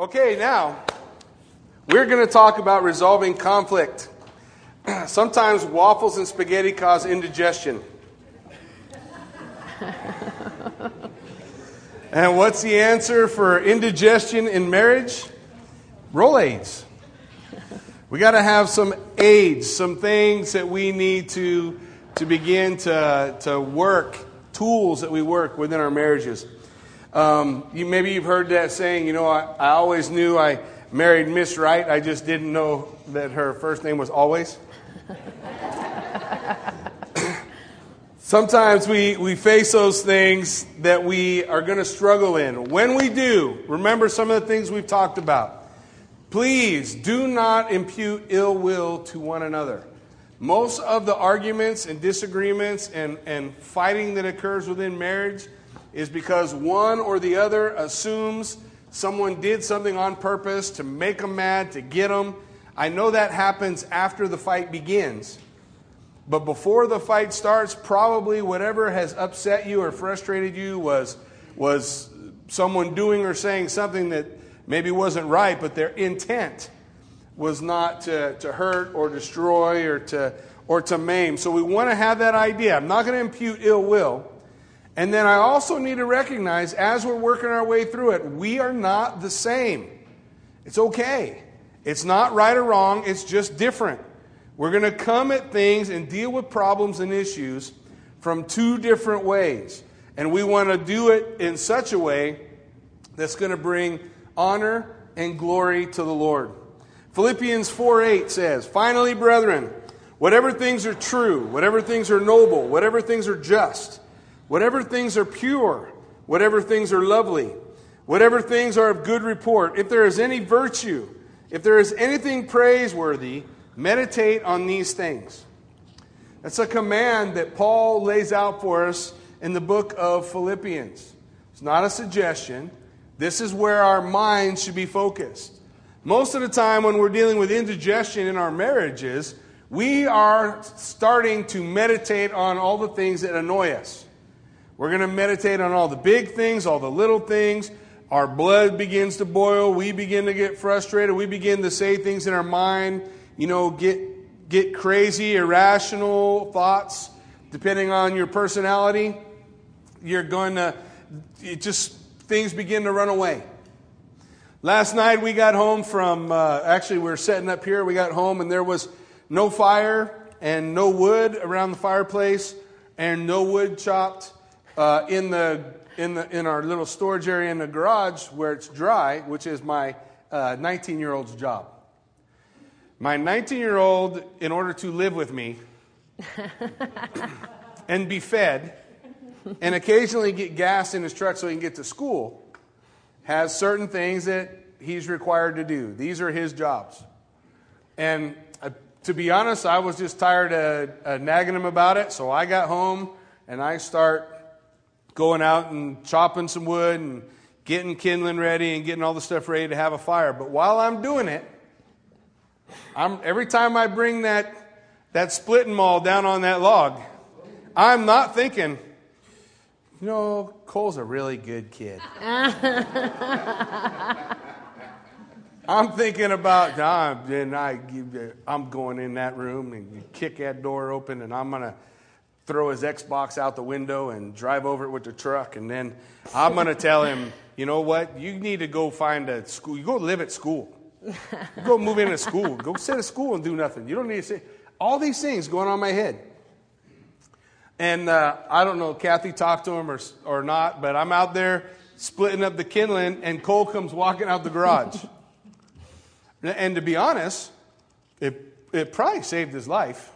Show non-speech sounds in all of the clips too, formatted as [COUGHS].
Okay, now we're going to talk about resolving conflict. [CLEARS THROAT] Sometimes waffles and spaghetti cause indigestion. [LAUGHS] and what's the answer for indigestion in marriage? Rolaids. We got to have some aids, some things that we need to, to begin to, to work, tools that we work within our marriages. Um, you, maybe you've heard that saying, you know, I, I always knew I married Miss Right, I just didn't know that her first name was always. [LAUGHS] Sometimes we, we face those things that we are going to struggle in. When we do, remember some of the things we've talked about. Please do not impute ill will to one another. Most of the arguments and disagreements and, and fighting that occurs within marriage is because one or the other assumes someone did something on purpose to make them mad, to get them. I know that happens after the fight begins. But before the fight starts, probably whatever has upset you or frustrated you was, was someone doing or saying something that maybe wasn't right, but their intent was not to, to hurt or destroy or to, or to maim. So we want to have that idea. I'm not going to impute ill will. And then I also need to recognize as we're working our way through it, we are not the same. It's okay. It's not right or wrong, it's just different. We're going to come at things and deal with problems and issues from two different ways. And we want to do it in such a way that's going to bring honor and glory to the Lord. Philippians 4 8 says, Finally, brethren, whatever things are true, whatever things are noble, whatever things are just, whatever things are pure, whatever things are lovely, whatever things are of good report, if there is any virtue, if there is anything praiseworthy, meditate on these things. That's a command that Paul lays out for us in the book of Philippians. It's not a suggestion. This is where our minds should be focused. Most of the time, when we're dealing with indigestion in our marriages, we are starting to meditate on all the things that annoy us. We're going to meditate on all the big things, all the little things. Our blood begins to boil. We begin to get frustrated. We begin to say things in our mind, you know, get, get crazy, irrational thoughts, depending on your personality. You're going to, just things begin to run away. Last night we got home from, uh, actually, we were setting up here. We got home and there was no fire and no wood around the fireplace and no wood chopped uh, in, the, in, the, in our little storage area in the garage where it's dry, which is my 19 uh, year old's job. My 19 year old, in order to live with me [LAUGHS] and be fed, and occasionally get gas in his truck so he can get to school, has certain things that he's required to do. These are his jobs. And uh, to be honest, I was just tired of uh, nagging him about it, so I got home and I start going out and chopping some wood and getting kindling ready and getting all the stuff ready to have a fire. But while I'm doing it, I'm, every time I bring that, that splitting maul down on that log, I'm not thinking, you know, Cole's a really good kid. [LAUGHS] I'm thinking about and I, I'm going in that room and kick that door open, and I'm going to throw his Xbox out the window and drive over it with the truck. And then I'm going to tell him, you know what? You need to go find a school. You go live at school. You go move into school. Go sit at school and do nothing. You don't need to say all these things going on in my head. And uh, I don't know, if Kathy talked to him or, or not, but I'm out there splitting up the kindling, and Cole comes walking out the garage. [LAUGHS] and to be honest, it, it probably saved his life.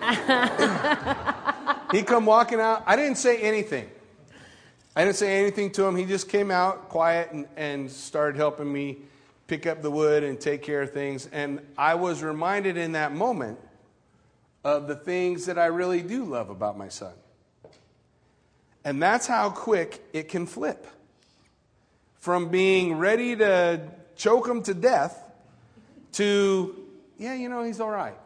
[LAUGHS] he come walking out. I didn't say anything. I didn't say anything to him. He just came out quiet and, and started helping me pick up the wood and take care of things. And I was reminded in that moment of the things that I really do love about my son. And that's how quick it can flip from being ready to choke him to death to, yeah, you know, he's all right.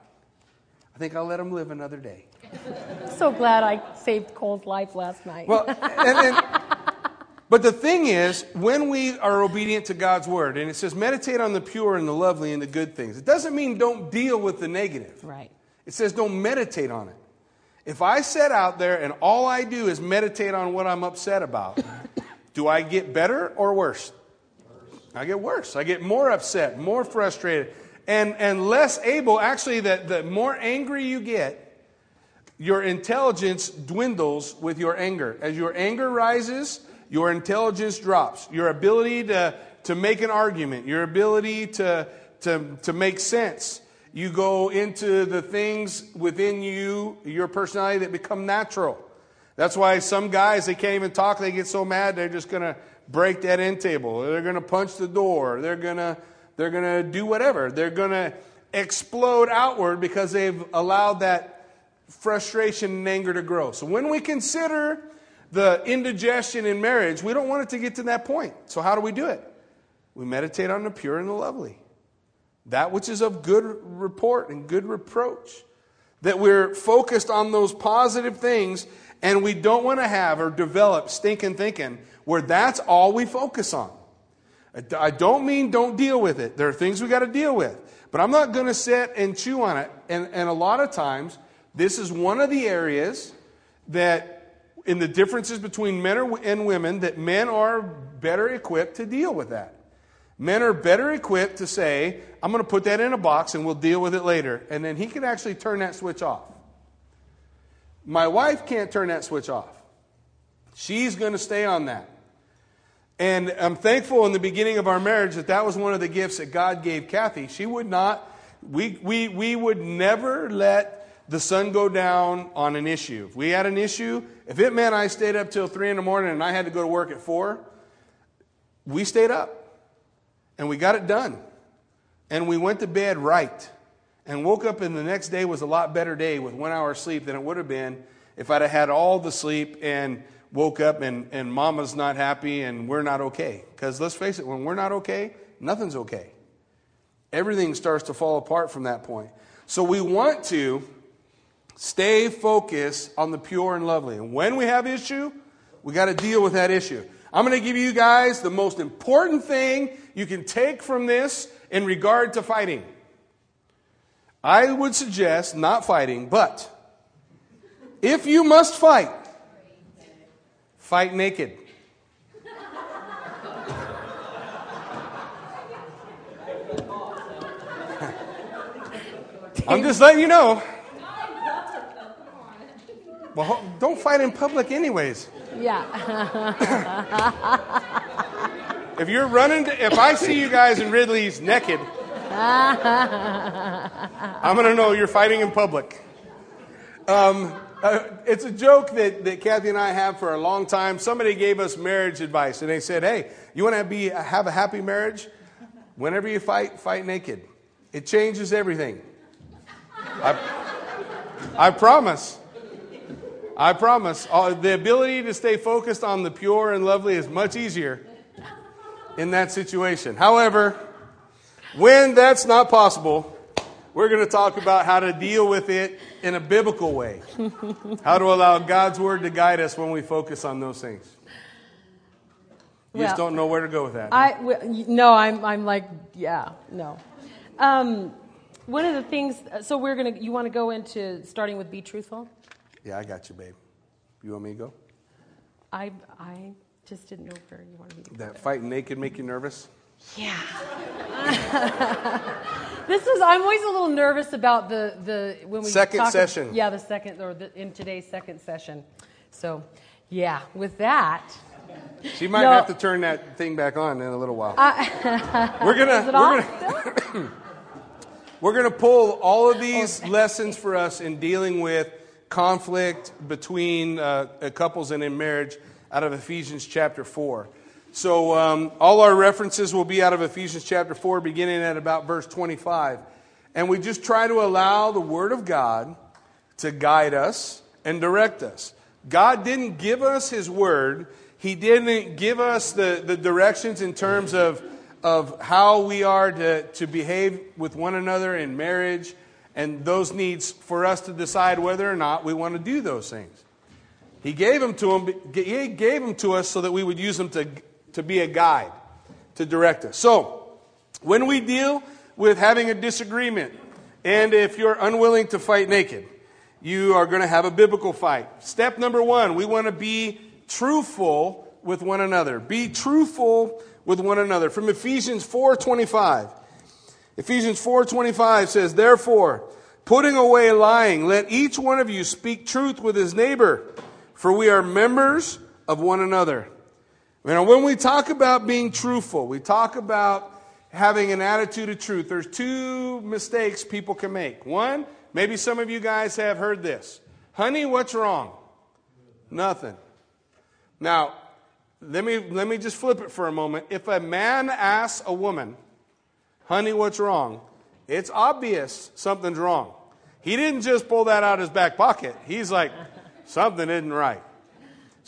I think I'll let him live another day. [LAUGHS] so glad I saved Cole's life last night. Well, and, and, But the thing is, when we are obedient to God's word, and it says meditate on the pure and the lovely and the good things, it doesn't mean don't deal with the negative. Right. It says don't meditate on it. If I set out there and all I do is meditate on what I'm upset about, [COUGHS] do I get better or worse? I get worse. I get more upset, more frustrated, and, and less able. Actually, the, the more angry you get, your intelligence dwindles with your anger. As your anger rises, your intelligence drops. Your ability to, to make an argument, your ability to, to, to make sense. You go into the things within you, your personality, that become natural. That's why some guys, they can't even talk. They get so mad, they're just going to break that end table. They're going to punch the door. They're going to, they're going to do whatever. They're going to explode outward because they've allowed that frustration and anger to grow. So when we consider the indigestion in marriage, we don't want it to get to that point. So how do we do it? We meditate on the pure and the lovely. That which is of good report and good reproach. That we're focused on those positive things and we don't want to have or develop stinking thinking where that's all we focus on. I don't mean don't deal with it. There are things we got to deal with. But I'm not going to sit and chew on it. And, and a lot of times, this is one of the areas that in the differences between men and women that men are better equipped to deal with that. Men are better equipped to say, I'm going to put that in a box and we'll deal with it later. And then he can actually turn that switch off. My wife can't turn that switch off. She's going to stay on that. And I'm thankful in the beginning of our marriage that that was one of the gifts that God gave Kathy. She would not, we, we, we would never let the sun go down on an issue. If we had an issue, if it meant I stayed up till 3 in the morning and I had to go to work at 4, we stayed up and we got it done. And we went to bed right and woke up and the next day was a lot better day with one hour sleep than it would have been if I'd have had all the sleep and woke up and, and mama's not happy and we're not okay. Because let's face it, when we're not okay, nothing's okay. Everything starts to fall apart from that point. So we want to Stay focused on the pure and lovely. And when we have issue, we got to deal with that issue. I'm going to give you guys the most important thing you can take from this in regard to fighting. I would suggest not fighting, but if you must fight, fight naked. I'm just letting you know. Well, don't fight in public, anyways. Yeah. [LAUGHS] if you're running, to, if I see you guys in Ridley's naked, [LAUGHS] I'm going to know you're fighting in public. Um, uh, it's a joke that, that Kathy and I have for a long time. Somebody gave us marriage advice, and they said, "Hey, you want to be have a happy marriage? Whenever you fight, fight naked. It changes everything. I, I promise." I promise. Uh, the ability to stay focused on the pure and lovely is much easier in that situation. However, when that's not possible, we're going to talk about how to deal with it in a biblical way. how to allow God's word to guide us when we focus on those things. You well, just don't know where to go with that. I no, I'm I'm like yeah, no. Um, one of the things. So we're gonna. You want to go into starting with be truthful? Yeah, I got you, babe. You want me to go? I, I just didn't know where you wanted me to go. That fighting naked make you nervous? Yeah. [LAUGHS] this is, I'm always a little nervous about the, the when we second talk, session. Yeah, the second, or the, in today's second session. So, yeah, with that. She might no, have to turn that thing back on in a little while. I, [LAUGHS] we're gonna, [LAUGHS] we're gonna, [COUGHS] we're gonna pull all of these okay. lessons for us in dealing with conflict between uh, couples and in marriage out of Ephesians chapter 4. So, um, all our references will be out of Ephesians chapter 4, beginning at about verse 25. And we just try to allow the Word of God to guide us and direct us. God didn't give us His Word, He didn't give us the, the directions in terms of, of how we are to, to behave with one another in marriage and those needs for us to decide whether or not we want to do those things. He gave them to him, he gave them to us so that we would use them to, to be a guide, to direct us. So, when we deal with having a disagreement, and if you're unwilling to fight naked, you are going to have a biblical fight. Step number one, we want to be truthful with one another. Be truthful with one another. From Ephesians 4:25. Ephesians 4:25 says, "Therefore, putting away lying, let each one of you speak truth with his neighbor, for we are members of one another." Now, when we talk about being truthful, we talk about having an attitude of truth. There's two mistakes people can make. One, maybe some of you guys have heard this. Honey, what's wrong? Nothing. Now, let me, let me just flip it for a moment. If a man asks a woman, honey, what's wrong? It's obvious something's wrong. He didn't just pull that out of his back pocket. He's like, something isn't right.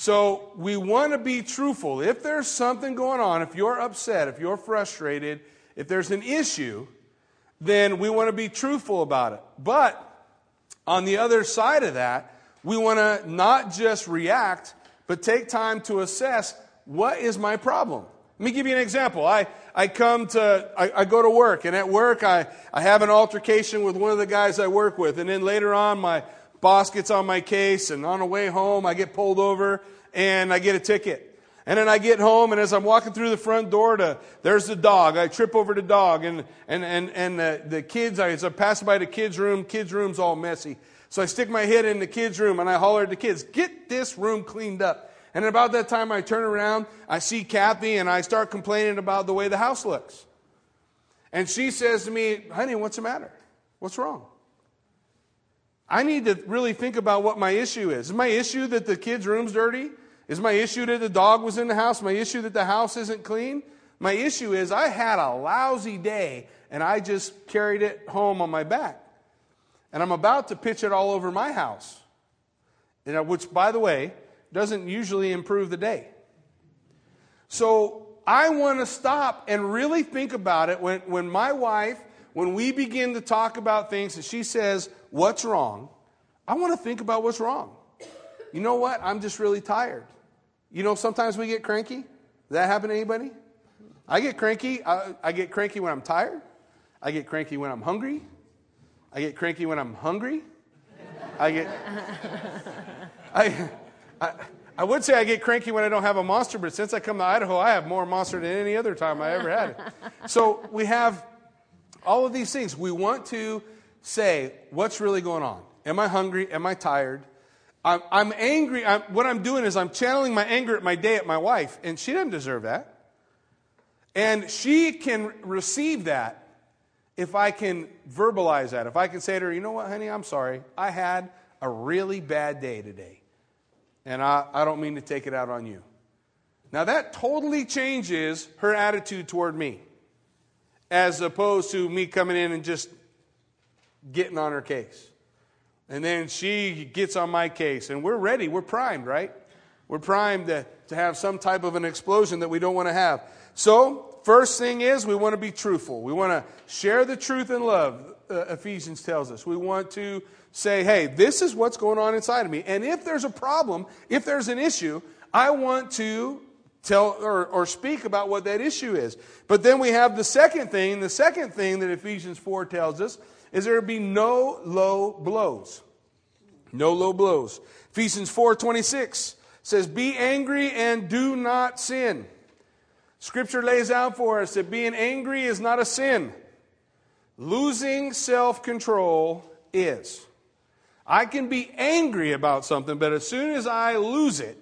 So we want to be truthful. If there's something going on, if you're upset, if you're frustrated, if there's an issue, then we want to be truthful about it. But on the other side of that, we want to not just react, but take time to assess what is my problem. Let me give you an example. I, I come to, I, I, go to work, and at work, I, I have an altercation with one of the guys I work with, and then later on, my boss gets on my case, and on the way home, I get pulled over, and I get a ticket. And then I get home, and as I'm walking through the front door, to there's the dog. I trip over the dog, and and and and the, the kids. I, as I pass by the kids' room, kids' room's all messy. So I stick my head in the kids' room, and I holler at the kids, "Get this room cleaned up." And about that time, I turn around, I see Kathy, and I start complaining about the way the house looks. And she says to me, Honey, what's the matter? What's wrong? I need to really think about what my issue is. Is my issue that the kids' room's dirty? Is my issue that the dog was in the house? My issue that the house isn't clean? My issue is I had a lousy day and I just carried it home on my back. And I'm about to pitch it all over my house. Which, by the way, doesn't usually improve the day. So I want to stop and really think about it when, when my wife, when we begin to talk about things and she says, What's wrong? I want to think about what's wrong. You know what? I'm just really tired. You know, sometimes we get cranky. Does that happen to anybody? I get cranky. I, I get cranky when I'm tired. I get cranky when I'm hungry. I get cranky when I'm hungry. I get. [LAUGHS] I, I, I would say I get cranky when I don't have a monster, but since I come to Idaho, I have more monster than any other time I ever had. So we have all of these things. We want to say, what's really going on? Am I hungry? Am I tired? I'm, I'm angry. I'm, what I'm doing is I'm channeling my anger at my day at my wife, and she doesn't deserve that. And she can receive that if I can verbalize that. If I can say to her, you know what, honey, I'm sorry. I had a really bad day today and I, I don't mean to take it out on you. Now, that totally changes her attitude toward me, as opposed to me coming in and just getting on her case. And then she gets on my case, and we're ready. We're primed, right? We're primed to, to have some type of an explosion that we don't want to have. So, first thing is we want to be truthful. We want to share the truth in love, uh, Ephesians tells us. We want to say, hey, this is what's going on inside of me. And if there's a problem, if there's an issue, I want to tell or, or speak about what that issue is. But then we have the second thing. The second thing that Ephesians 4 tells us is there be no low blows. No low blows. Ephesians 4:26 says, "Be angry and do not sin." Scripture lays out for us that being angry is not a sin. Losing self-control is. I can be angry about something, but as soon as I lose it,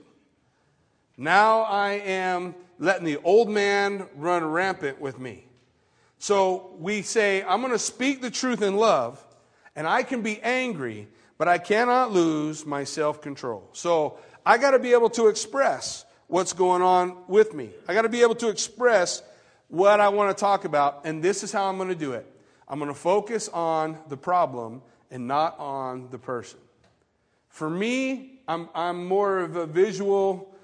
now I am letting the old man run rampant with me. So we say, I'm going to speak the truth in love, and I can be angry, but I cannot lose my self control. So I got to be able to express what's going on with me. I got to be able to express what I want to talk about, and this is how I'm going to do it. I'm going to focus on the problem and not on the person. For me, I'm, I'm more of a visual,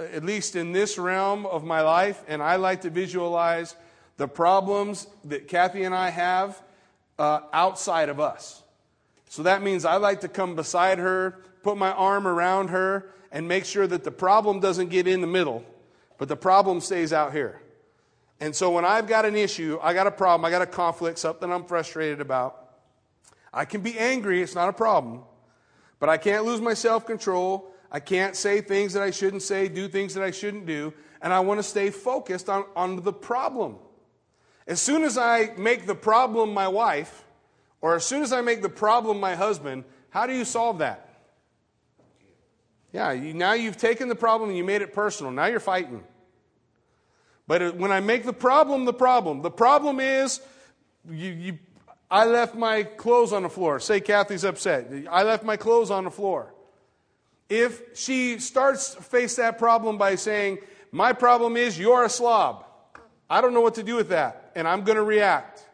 at least in this realm of my life, and I like to visualize the problems that Kathy and I have uh, outside of us. So that means I like to come beside her, put my arm around her, and make sure that the problem doesn't get in the middle, but the problem stays out here. And so when I've got an issue, I got a problem, I got a conflict, something I'm frustrated about, I can be angry, it's not a problem, but I can't lose my self control. I can't say things that I shouldn't say, do things that I shouldn't do, and I want to stay focused on, on the problem. As soon as I make the problem my wife, or as soon as I make the problem my husband, how do you solve that? Yeah, you, now you've taken the problem and you made it personal. Now you're fighting. But when I make the problem the problem, the problem is you, you, I left my clothes on the floor. Say Kathy's upset. I left my clothes on the floor. If she starts to face that problem by saying, My problem is you're a slob, I don't know what to do with that, and I'm going to react.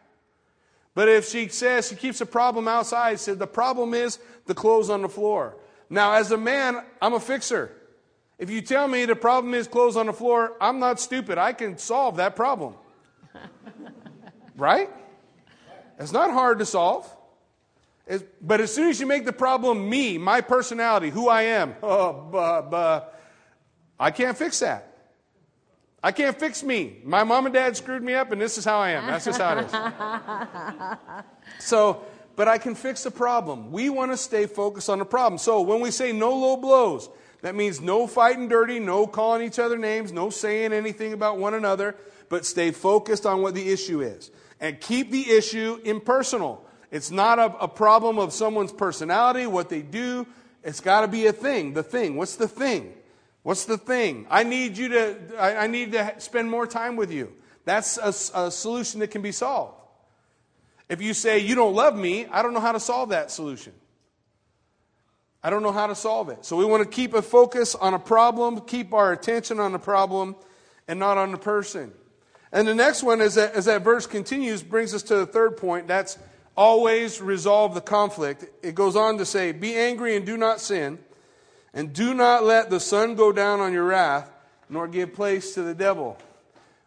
But if she says she keeps the problem outside, said the problem is the clothes on the floor. Now, as a man, I'm a fixer. If you tell me the problem is clothes on the floor, I'm not stupid. I can solve that problem. [LAUGHS] right? It's not hard to solve. But as soon as you make the problem me, my personality, who I am, [LAUGHS] oh, buh, buh, I can't fix that. I can't fix me. My mom and dad screwed me up, and this is how I am. That's just how it is. [LAUGHS] so, but I can fix the problem. We want to stay focused on the problem. So when we say no low blows, that means no fighting dirty, no calling each other names, no saying anything about one another, but stay focused on what the issue is. And keep the issue impersonal. It's not a, a problem of someone's personality, what they do. It's got to be a thing. The thing. What's the thing? What's the thing? I need you to, I, I need to spend more time with you. That's a, a solution that can be solved. If you say, you don't love me, I don't know how to solve that solution. I don't know how to solve it. So we want to keep a focus on a problem, keep our attention on the problem, and not on the person. And the next one, as that, as that verse continues, brings us to the third point. That's always resolve the conflict. It goes on to say, Be angry and do not sin. And do not let the sun go down on your wrath, nor give place to the devil.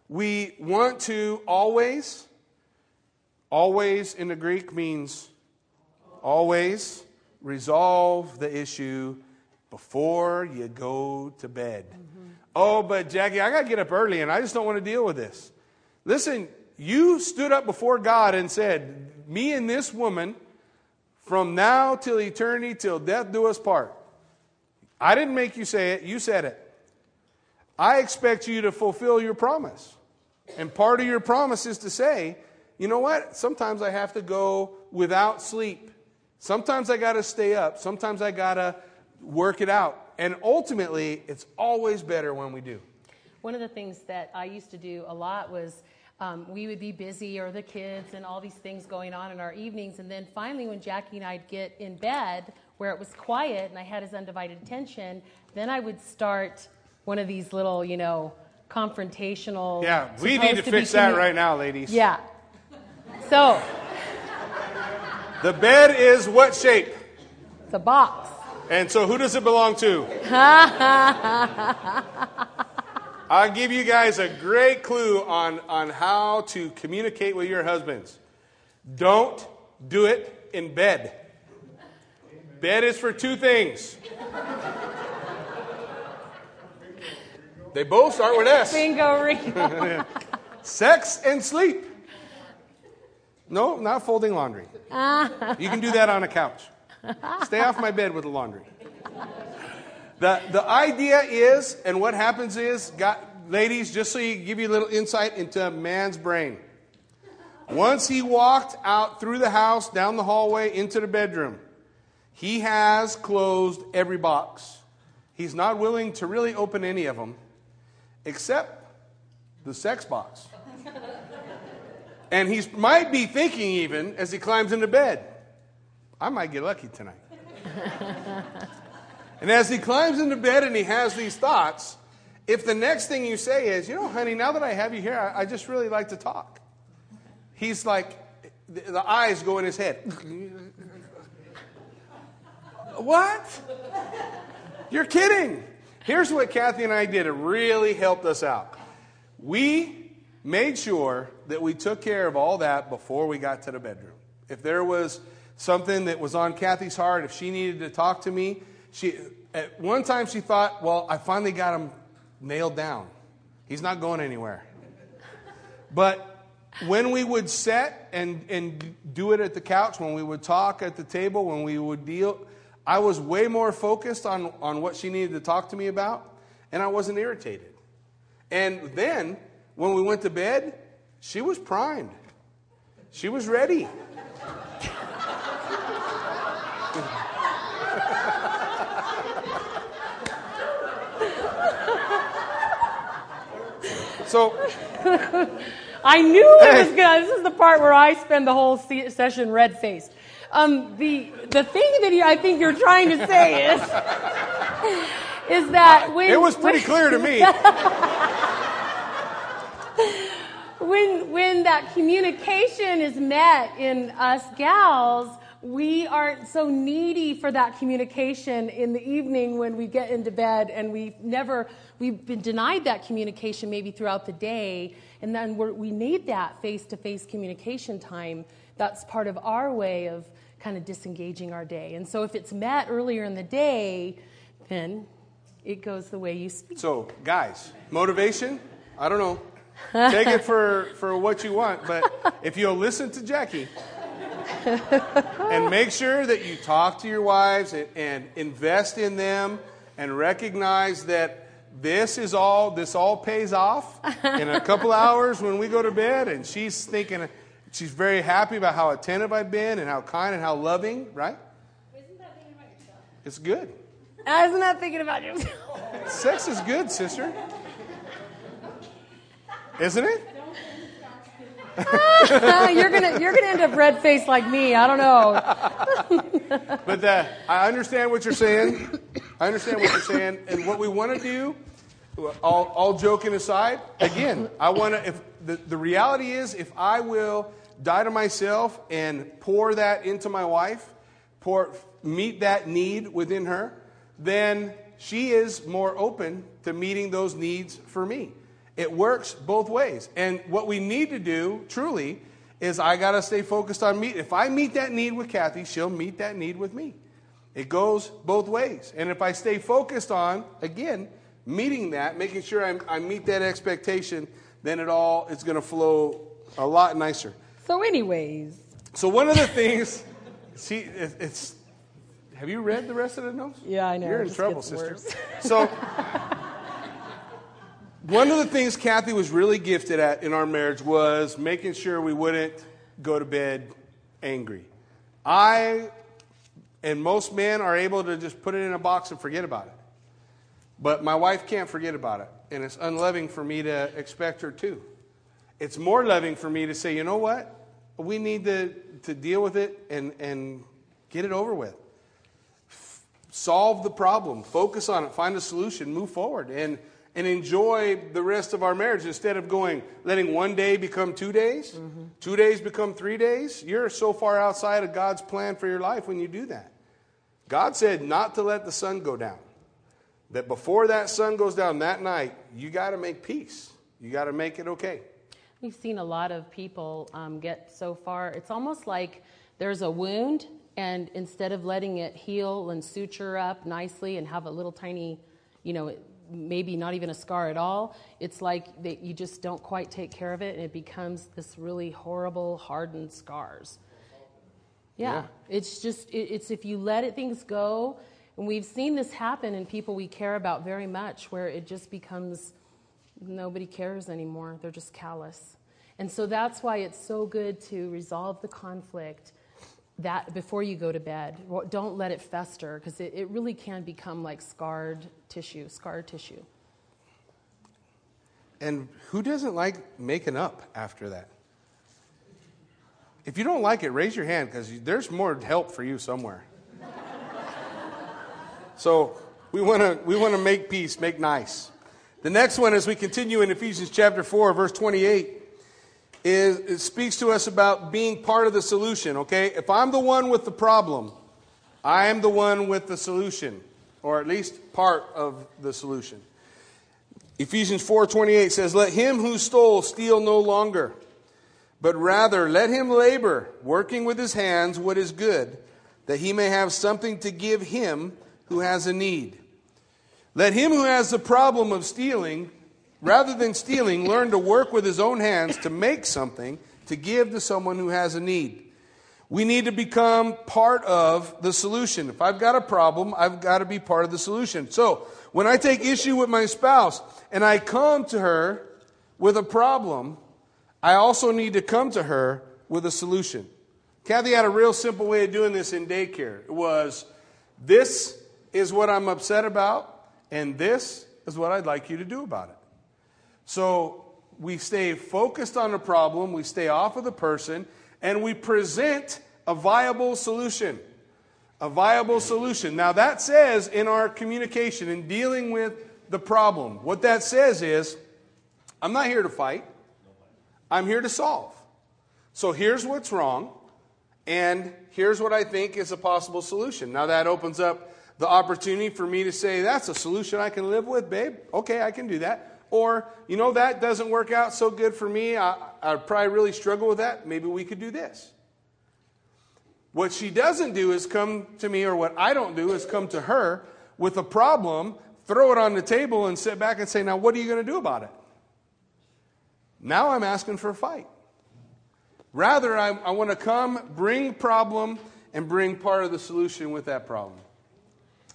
We want to always, always in the Greek means always resolve the issue before you go to bed. Mm-hmm. Oh, but Jackie, I got to get up early and I just don't want to deal with this. Listen, you stood up before God and said, Me and this woman, from now till eternity, till death do us part. I didn't make you say it, you said it. I expect you to fulfill your promise. And part of your promise is to say, you know what? Sometimes I have to go without sleep. Sometimes I got to stay up. Sometimes I got to work it out. And ultimately, it's always better when we do. One of the things that I used to do a lot was um, we would be busy or the kids and all these things going on in our evenings. And then finally, when Jackie and I'd get in bed, where it was quiet and I had his undivided attention, then I would start one of these little, you know, confrontational. Yeah, we need to, to fix that right now, ladies. Yeah. So. the bed is what shape? It's a box. And so who does it belong to? [LAUGHS] I'll give you guys a great clue on, on how to communicate with your husbands. Don't do it in bed. Bed is for two things. They both start with S. Bingo, Rico. [LAUGHS] Sex and sleep. No, not folding laundry. Ah. you can do that on a couch. Stay off my bed with the laundry. The, the idea is, and what happens is, got, ladies, just so you give you a little insight into a man's brain. Once he walked out through the house, down the hallway, into the bedroom, he has closed every box. He's not willing to really open any of them, except the sex box. and he might be thinking, even as he climbs into bed, I might get lucky tonight. And as he climbs into bed and he has these thoughts, if the next thing you say is, you know, honey, now that I have you here, I, I just really like to talk. He's like, the, the eyes go in his head. What? You're kidding. Here's what Kathy and I did. It really helped us out. We made sure that we took care of all that before we got to the bedroom. If there was something that was on Kathy's heart, if she needed to talk to me, she, at one time she thought, well, I finally got him nailed down. He's not going anywhere. But when we would set and, and do it at the couch, when we would talk at the table, when we would deal, I was way more focused on, on what she needed to talk to me about, and I wasn't irritated. And then, when we went to bed, she was primed. She was ready. So [LAUGHS] I knew it was good. This is the part where I spend the whole session red faced. Um, the the thing that you, I think you're trying to say is [LAUGHS] is that when it was pretty when, clear to me. [LAUGHS] when when that communication is met in us gals, we aren't so needy for that communication in the evening when we get into bed and we've never we've been denied that communication maybe throughout the day and then we need that face-to-face communication time. That's part of our way of kind of disengaging our day. And so if it's met earlier in the day then it goes the way you speak. So guys motivation? I don't know. Take it for for what you want but if you'll listen to jackie and make sure that you talk to your wives and, and, invest in them and recognize that this is all this all pays off in a couple [LAUGHS] hours when we go to bed and she's thinking she's very happy about how attentive I've been and how kind and how loving, right? Isn't that thinking about yourself? It's good. Uh, isn't that thinking about yourself? Sex is good, sister. Isn't it? [LAUGHS] you're gonna you're gonna end up red faced like me. I don't know. [LAUGHS] but uh, I understand what you're saying. I understand what you're saying, and what we want to do. All, all joking aside, again, I want to. If the, the reality is, if I will die to myself and pour that into my wife, pour meet that need within her, then she is more open to meeting those needs for me. It works both ways. And what we need to do, truly, is I got to stay focused on me. If I meet that need with Kathy, she'll meet that need with me. It goes both ways. And if I stay focused on, again, meeting that, making sure I'm, i meet that expectation, then it all is going to flow a lot nicer. So, anyways. So, one of the things, see, it, it's, have you read the rest of the notes? Yeah, I know. You're in trouble, sister. So, [LAUGHS] one of the things Kathy was really gifted at in our marriage was making sure we wouldn't go to bed angry. I and most men are able to just put it in a box and forget about it. But my wife can't forget about it. And it's unloving for me to expect her to. It's more loving for me to say, you know what? We need to, to deal with it and, and get it over with. F- solve the problem, focus on it, find a solution, move forward. And and enjoy the rest of our marriage instead of going letting one day become two days? Mm-hmm. two days become three days? You're so far outside of god's plan for your life when you do that. God said not to let the sun go down. That before that sun goes down that night you got to make peace. You got to make it okay. We've seen a lot of people um, get so far. It's almost like there's a wound and instead of letting it heal and suture up nicely and have a little tiny you know maybe not even a scar at all. It's like that you just don't quite take care of it, and it becomes this really horrible, hardened scars. Yeah, yeah. it's just it, it's if you let it things go, and we've seen this happen in people we care about very much, where it just becomes nobody cares anymore. They're just callous, and so that's why it's so good to resolve the conflict that before you go to bed. Don't let it fester because it, it really can become like scarred tissue, scar tissue. And who doesn't like making up after that? If you don't like it, raise your hand because there's more help for you somewhere. [LAUGHS] so we want to we want to make peace, make nice. The next one, as we continue in Ephesians chapter four, verse twenty-eight is it speaks to us about being part of the solution, okay? If I'm the one with the problem, I am the one with the solution, or at least part of the solution. Ephesians 4:28 says, "Let him who stole steal no longer, but rather let him labor, working with his hands what is good, that he may have something to give him who has a need. Let him who has the problem of stealing, rather than stealing, learn to work with his own hands to make something to give to someone who has a need. We need to become part of the solution. If I've got a problem, I've got to be part of the solution. So, when I take issue with my spouse and I come to her with a problem, I also need to come to her with a solution. Kathy had a real simple way of doing this in daycare. It was this is what I'm upset about, and this is what I'd like you to do about it. So we stay focused on the problem, we stay off of the person, and we present a viable solution. A viable solution. Now, that says in our communication, in dealing with the problem, what that says is I'm not here to fight, I'm here to solve. So here's what's wrong, and here's what I think is a possible solution. Now, that opens up the opportunity for me to say, That's a solution I can live with, babe. Okay, I can do that. Or, you know, that doesn't work out so good for me. I, I'd probably really struggle with that. Maybe we could do this. What she doesn't do is come to me, or what I don't do is come to her with a problem, throw it on the table, and sit back and say, Now, what are you going to do about it? Now I'm asking for a fight. Rather, I, I want to come, bring problem, and bring part of the solution with that problem.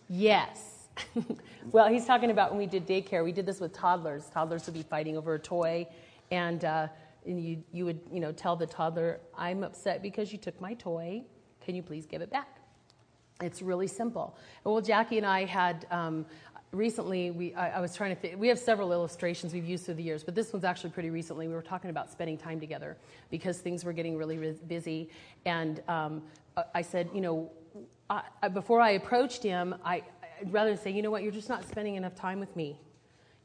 Yes. [LAUGHS] well, he's talking about when we did daycare. We did this with toddlers. Toddlers would be fighting over a toy, and, uh, and you, you would you know, tell the toddler, I'm upset because you took my toy. Can you please give it back? It's really simple. Well, Jackie and I had um, recently, we, I, I, was trying to, fit, we have several illustrations we've used through the years, but this one's actually pretty recently. We were talking about spending time together because things were getting really, really busy. And um, I said, you know, I, before I approached him, I, Rather say, you know what, you're just not spending enough time with me.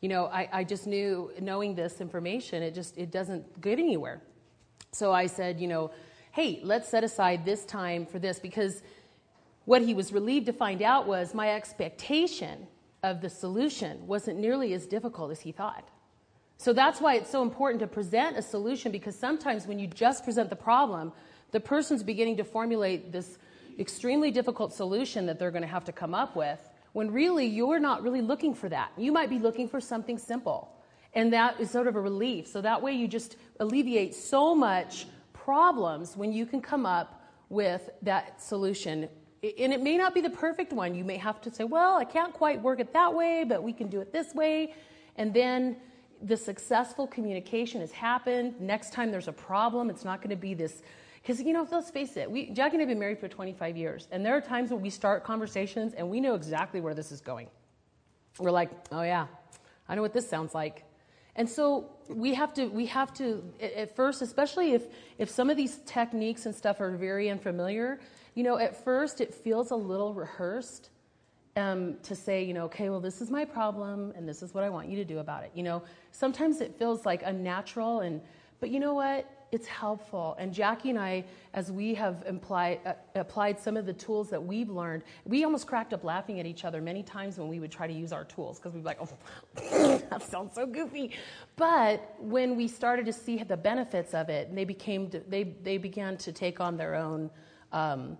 You know, I, I just knew, knowing this information, it just, it doesn't get anywhere. So I said, you know, hey, let's set aside this time for this because what he was relieved to find out was my expectation of the solution wasn't nearly as difficult as he thought. So that's why it's so important to present a solution because sometimes when you just present the problem, the person's beginning to formulate this extremely difficult solution that they're going to have to come up with when really you're not really looking for that. You might be looking for something simple. And that is sort of a relief. So that way you just alleviate so much problems when you can come up with that solution. And it may not be the perfect one. You may have to say, well, I can't quite work it that way, but we can do it this way. And then the successful communication has happened. Next time there's a problem, it's not going to be this because, you know, let's face it, we, Jackie and I have been married for 25 years, and there are times when we start conversations and we know exactly where this is going. We're like, oh, yeah, I know what this sounds like. And so we have to, we have to at first, especially if, if some of these techniques and stuff are very unfamiliar, you know, at first it feels a little rehearsed um, to say, you know, okay, well, this is my problem and this is what I want you to do about it. You know, sometimes it feels like unnatural, and, but you know what? It's helpful. And Jackie and I, as we have imply, uh, applied some of the tools that we've learned, we almost cracked up laughing at each other many times when we would try to use our tools because we'd be like, oh, [LAUGHS] that sounds so goofy. But when we started to see the benefits of it, they became they they began to take on their own um,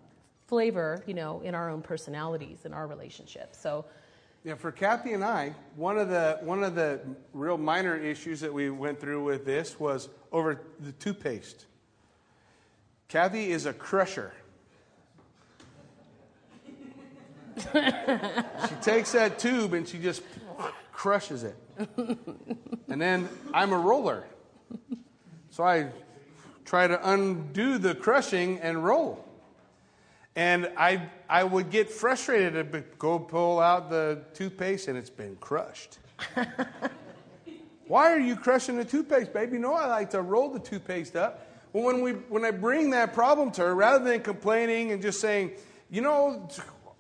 flavor, you know, in our own personalities in our relationships. So. Yeah, for Kathy and I, one of the one of the real minor issues that we went through with this was over the toothpaste. Kathy is a crusher. [LAUGHS] she takes that tube and she just crushes it. And then I'm a roller. So I try to undo the crushing and roll. And I, I would get frustrated to go pull out the toothpaste and it's been crushed. [LAUGHS] Why are you crushing the toothpaste, baby? Know I like to roll the toothpaste up. Well, when, we, when I bring that problem to her, rather than complaining and just saying, you know,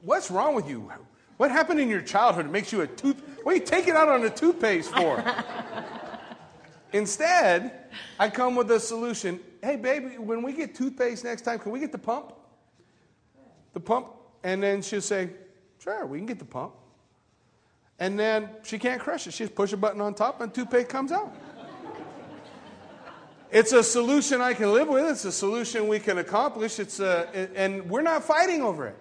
what's wrong with you? What happened in your childhood that makes you a tooth? What are you taking out on the toothpaste for? [LAUGHS] Instead, I come with a solution. Hey, baby, when we get toothpaste next time, can we get the pump? The pump? And then she'll say, sure, we can get the pump and then she can't crush it. She just push a button on top and toothpaste comes out. it's a solution I can live with. It's a solution we can accomplish. It's uh, a, and we're not fighting over it.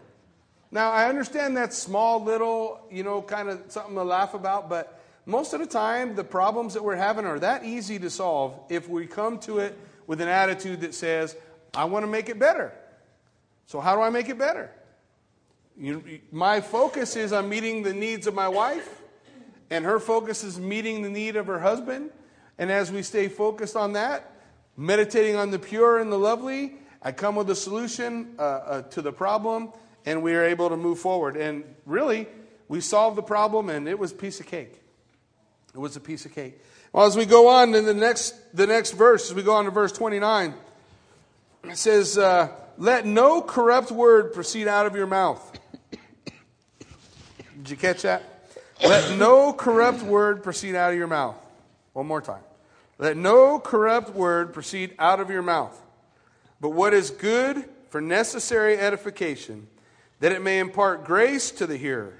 Now, I understand that small, little, you know, kind of something to laugh about, but most of the time, the problems that we're having are that easy to solve if we come to it with an attitude that says, I want to make it better. So, how do I make it better? You, my focus is on meeting the needs of my wife, and her focus is meeting the need of her husband. And as we stay focused on that, meditating on the pure and the lovely, I come with a solution uh, uh, to the problem and we are able to move forward. And really, we solved the problem, and it was a piece of cake. It was a piece of cake. Well, as we go on in the next, the next verse, as we go on to verse 29, it says, uh, Let no corrupt word proceed out of your mouth. Did you catch that? Let no corrupt word proceed out of your mouth. One more time. Let no corrupt word proceed out of your mouth, but what is good for necessary edification that it may impart grace to the hearer.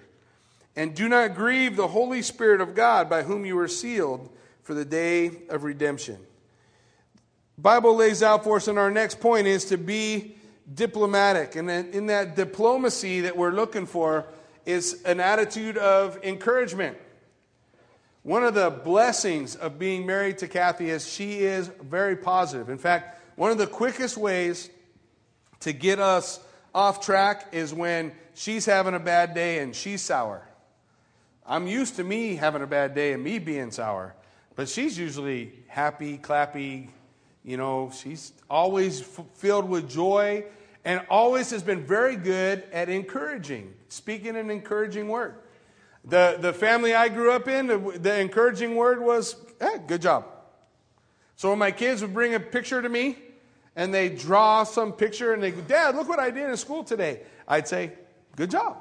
And do not grieve the Holy Spirit of God, by whom you are sealed for the day of redemption. Bible lays out for us, and our next point is to be diplomatic. And in that diplomacy that we're looking for is an attitude of encouragement. One of the blessings of being married to Kathy is she is very positive. In fact, one of the quickest ways to get us off track is when she's having a bad day and she's sour. I'm used to me having a bad day and me being sour, but she's usually happy, clappy. You know, she's always f- filled with joy and always has been very good at encouraging, speaking an encouraging word. The, the family I grew up in, the, the encouraging word was, hey, good job. So when my kids would bring a picture to me, and they draw some picture and they go, Dad, look what I did in school today. I'd say, Good job.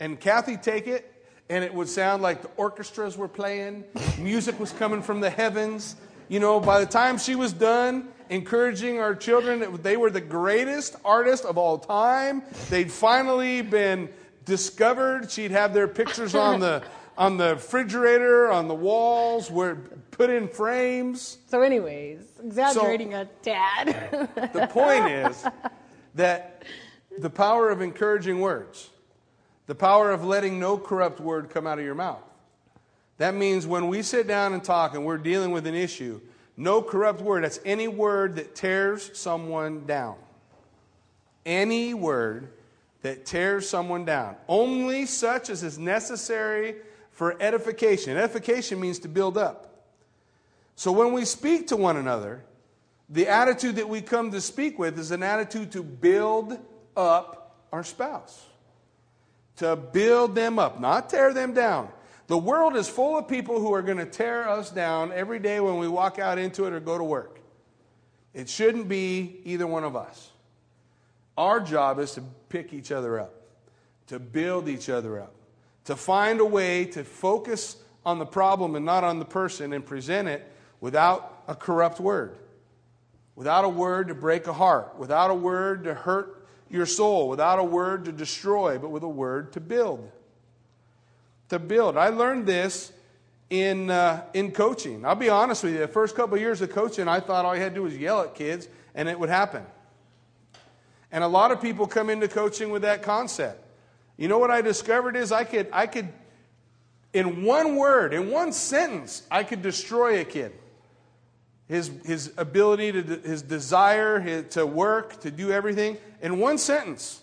And Kathy take it, and it would sound like the orchestras were playing, music was coming from the heavens. You know, by the time she was done encouraging our children, they were the greatest artist of all time. They'd finally been discovered. She'd have their pictures on the [LAUGHS] on the refrigerator, on the walls, were put in frames. So, anyways, exaggerating so, a tad. the point [LAUGHS] is that the power of encouraging words, the power of letting no corrupt word come out of your mouth. That means when we sit down and talk and we're dealing with an issue, no corrupt word, that's any word that tears someone down. Any word that tears someone down. Only such as is necessary for edification. Edification means to build up. So when we speak to one another, the attitude that we come to speak with is an attitude to build up our spouse, to build them up, not tear them down. The world is full of people who are going to tear us down every day when we walk out into it or go to work. It shouldn't be either one of us. Our job is to pick each other up, to build each other up to find a way to focus on the problem and not on the person and present it without a corrupt word, without a word to break a heart, without a word to hurt your soul, without a word to destroy, but with a word to build. To build. I learned this in, uh, in coaching. I'll be honest with you, the first couple of years of coaching, I thought all you had to do was yell at kids and it would happen. And a lot of people come into coaching with that concept. You know what I discovered is I could, I could, in one word, in one sentence, I could destroy a kid. His, his ability to, his desire his, to work, to do everything, in one sentence.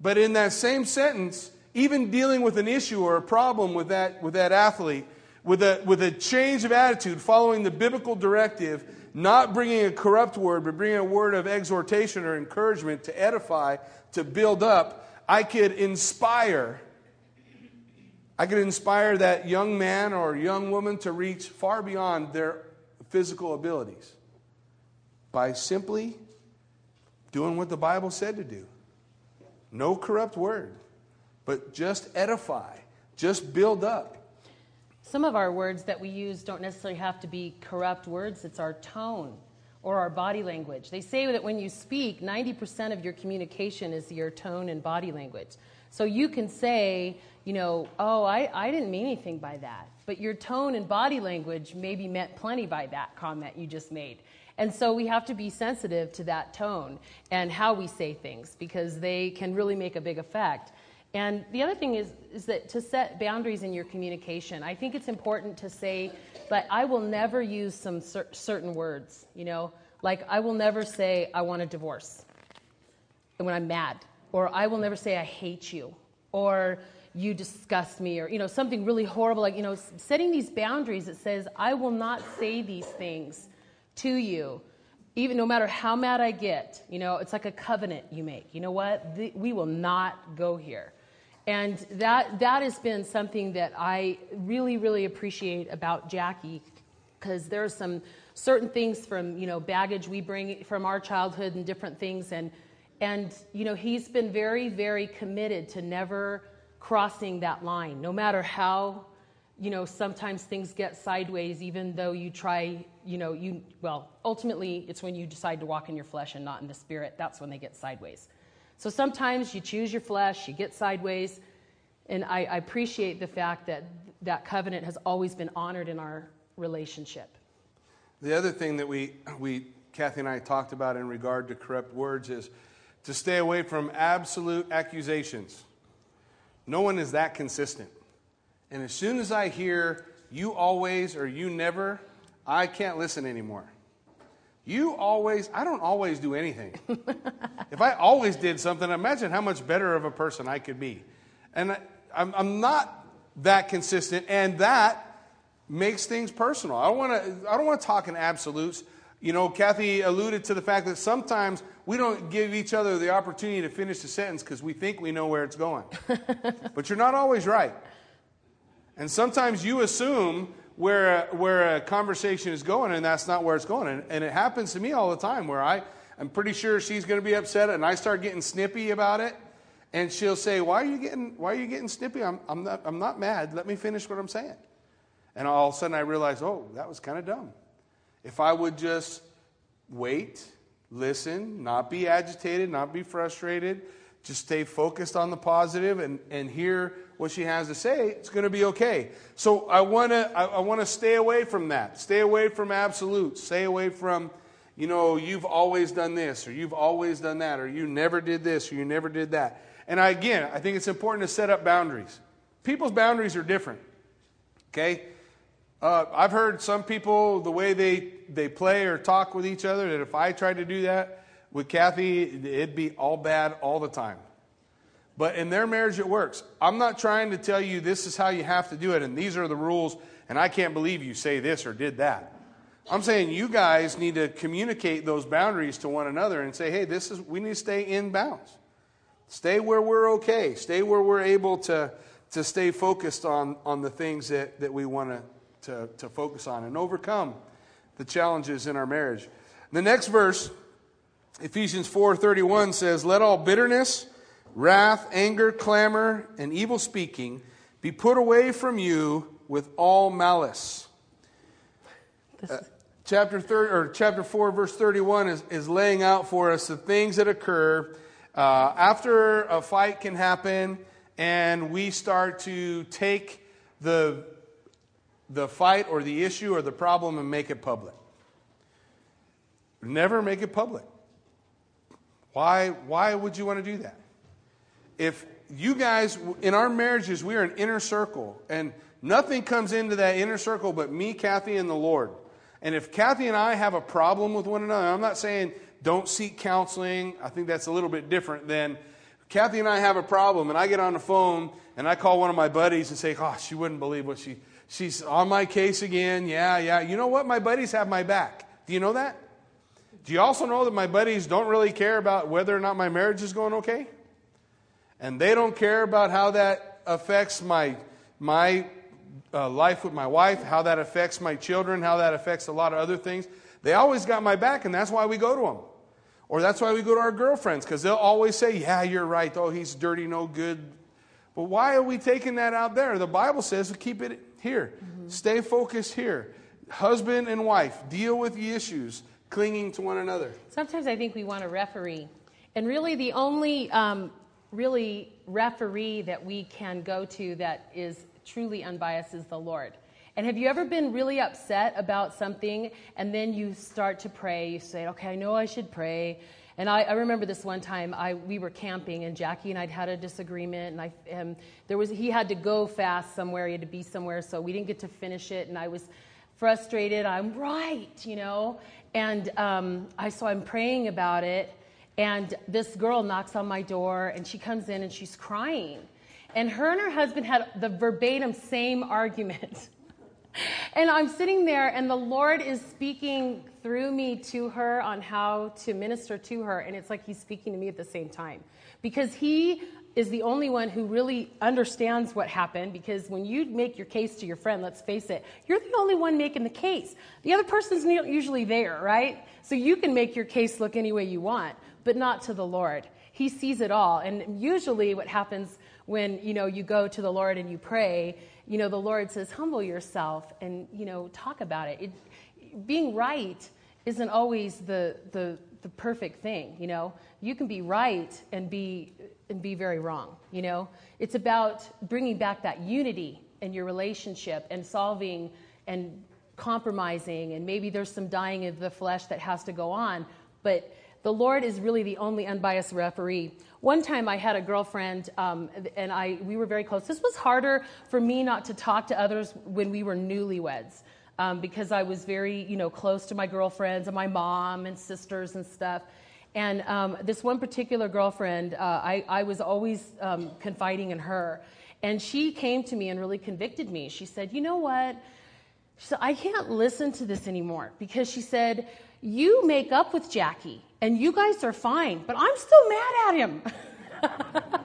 But in that same sentence, even dealing with an issue or a problem with that, with that athlete, with a, with a change of attitude, following the biblical directive, not bringing a corrupt word, but bringing a word of exhortation or encouragement to edify, to build up, I could inspire. I could inspire that young man or young woman to reach far beyond their physical abilities by simply doing what the Bible said to do. No corrupt word, but just edify, just build up. Some of our words that we use don't necessarily have to be corrupt words, it's our tone or our body language. They say that when you speak, 90% of your communication is your tone and body language. So you can say, you know, oh, I, I didn't mean anything by that. but your tone and body language maybe meant plenty by that comment you just made. And so we have to be sensitive to that tone and how we say things because they can really make a big effect. And the other thing is, is that to set boundaries in your communication, I think it's important to say, but I will never use some cer- certain words, you know, like I will never say, I want a divorce when I'm mad, or I will never say, I hate you, or you disgust me, or, you know, something really horrible, like, you know, setting these boundaries that says, I will not say these things to you even no matter how mad I get, you know, it's like a covenant you make. You know what? The, we will not go here. And that, that has been something that I really, really appreciate about Jackie because there are some certain things from, you know, baggage we bring from our childhood and different things. And, and, you know, he's been very, very committed to never crossing that line, no matter how, you know, sometimes things get sideways, even though you try, you know, you, well, ultimately it's when you decide to walk in your flesh and not in the spirit. That's when they get sideways. So sometimes you choose your flesh, you get sideways, and I, I appreciate the fact that that covenant has always been honored in our relationship. The other thing that we, we, Kathy and I talked about in regard to corrupt words is to stay away from absolute accusations. No one is that consistent. And as soon as I hear you always or you never, I can't listen anymore. You always, I don't always do anything. [LAUGHS] if I always did something, imagine how much better of a person I could be. And I, I'm, I'm not that consistent, and that makes things personal. I don't want to. I don't want to talk in absolutes. You know, Kathy alluded to the fact that sometimes we don't give each other the opportunity to finish the sentence because we think we know where it's going. [LAUGHS] but you're not always right. And sometimes you assume where where a conversation is going, and that's not where it's going. And, and it happens to me all the time where I, I'm pretty sure she's going to be upset, and I start getting snippy about it. And she'll say, Why are you getting, why are you getting snippy? I'm, I'm, not, I'm not mad. Let me finish what I'm saying. And all of a sudden I realize, Oh, that was kind of dumb. If I would just wait, listen, not be agitated, not be frustrated, just stay focused on the positive and, and hear what she has to say, it's going to be okay. So I want to I, I want to stay away from that. Stay away from absolutes. Stay away from, you know, you've always done this or you've always done that or you never did this or you never did that. And I, again, I think it's important to set up boundaries. People's boundaries are different. Okay? Uh, I've heard some people, the way they, they play or talk with each other, that if I tried to do that, with Kathy, it'd be all bad all the time. But in their marriage, it works. I'm not trying to tell you this is how you have to do it and these are the rules, and I can't believe you say this or did that. I'm saying you guys need to communicate those boundaries to one another and say, hey, this is, we need to stay in bounds. Stay where we're okay. Stay where we're able to, to stay focused on, on the things that, that we want to, to, to focus on and overcome the challenges in our marriage. The next verse Ephesians 4:31 says, "Let all bitterness, wrath, anger, clamor, and evil speaking be put away from you with all malice." Uh, chapter 3 or chapter 4 verse 31 is, is laying out for us the things that occur uh, after a fight can happen and we start to take the the fight or the issue or the problem and make it public. Never make it public. Why, why would you want to do that? If you guys, in our marriages, we are an inner circle, and nothing comes into that inner circle but me, Kathy, and the Lord. And if Kathy and I have a problem with one another, I'm not saying don't seek counseling. I think that's a little bit different than Kathy and I have a problem, and I get on the phone and I call one of my buddies and say, "Oh, she wouldn't believe what she she's on my case again." Yeah, yeah. You know what? My buddies have my back. Do you know that? Do you also know that my buddies don't really care about whether or not my marriage is going okay? And they don't care about how that affects my, my uh, life with my wife, how that affects my children, how that affects a lot of other things. They always got my back, and that's why we go to them. Or that's why we go to our girlfriends, because they'll always say, Yeah, you're right. Oh, he's dirty, no good. But why are we taking that out there? The Bible says to keep it here. Mm-hmm. Stay focused here. Husband and wife, deal with the issues clinging to one another. Sometimes I think we want a referee. And really, the only um, really referee that we can go to that is truly unbiased is the Lord. And have you ever been really upset about something and then you start to pray? You say, okay, I know I should pray. And I, I remember this one time I, we were camping and Jackie and I'd had a disagreement and I, um, there was, he had to go fast somewhere, he had to be somewhere, so we didn't get to finish it. And I was frustrated. I'm right, you know. And um, I, so I'm praying about it. And this girl knocks on my door and she comes in and she's crying. And her and her husband had the verbatim same argument. [LAUGHS] and I'm sitting there, and the Lord is speaking through me to her on how to minister to her. And it's like He's speaking to me at the same time. Because He is the only one who really understands what happened. Because when you make your case to your friend, let's face it, you're the only one making the case. The other person's usually there, right? So you can make your case look any way you want, but not to the Lord. He sees it all. And usually what happens when you know you go to the Lord and you pray, you know the Lord says, "Humble yourself and you know talk about it." it being right isn't always the, the the perfect thing. You know, you can be right and be and be very wrong. You know, it's about bringing back that unity in your relationship and solving and compromising, and maybe there's some dying of the flesh that has to go on, but the Lord is really the only unbiased referee. One time I had a girlfriend, um, and I, we were very close. This was harder for me not to talk to others when we were newlyweds. Um, because I was very, you know, close to my girlfriends and my mom and sisters and stuff. And um, this one particular girlfriend, uh, I, I, was always um, confiding in her. And she came to me and really convicted me. She said, You know what? She said, I can't listen to this anymore because she said, You make up with Jackie and you guys are fine, but I'm still mad at him. [LAUGHS]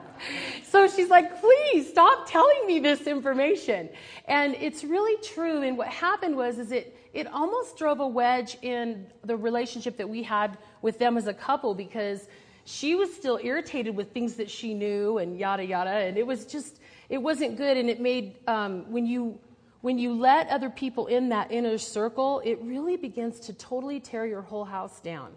so she's like, please stop telling me this information. And it's really true. And what happened was, is it, it almost drove a wedge in the relationship that we had with them as a couple because she was still irritated with things that she knew and yada yada. And it was just, it wasn't good. And it made, um, when you, when you let other people in that inner circle, it really begins to totally tear your whole house down.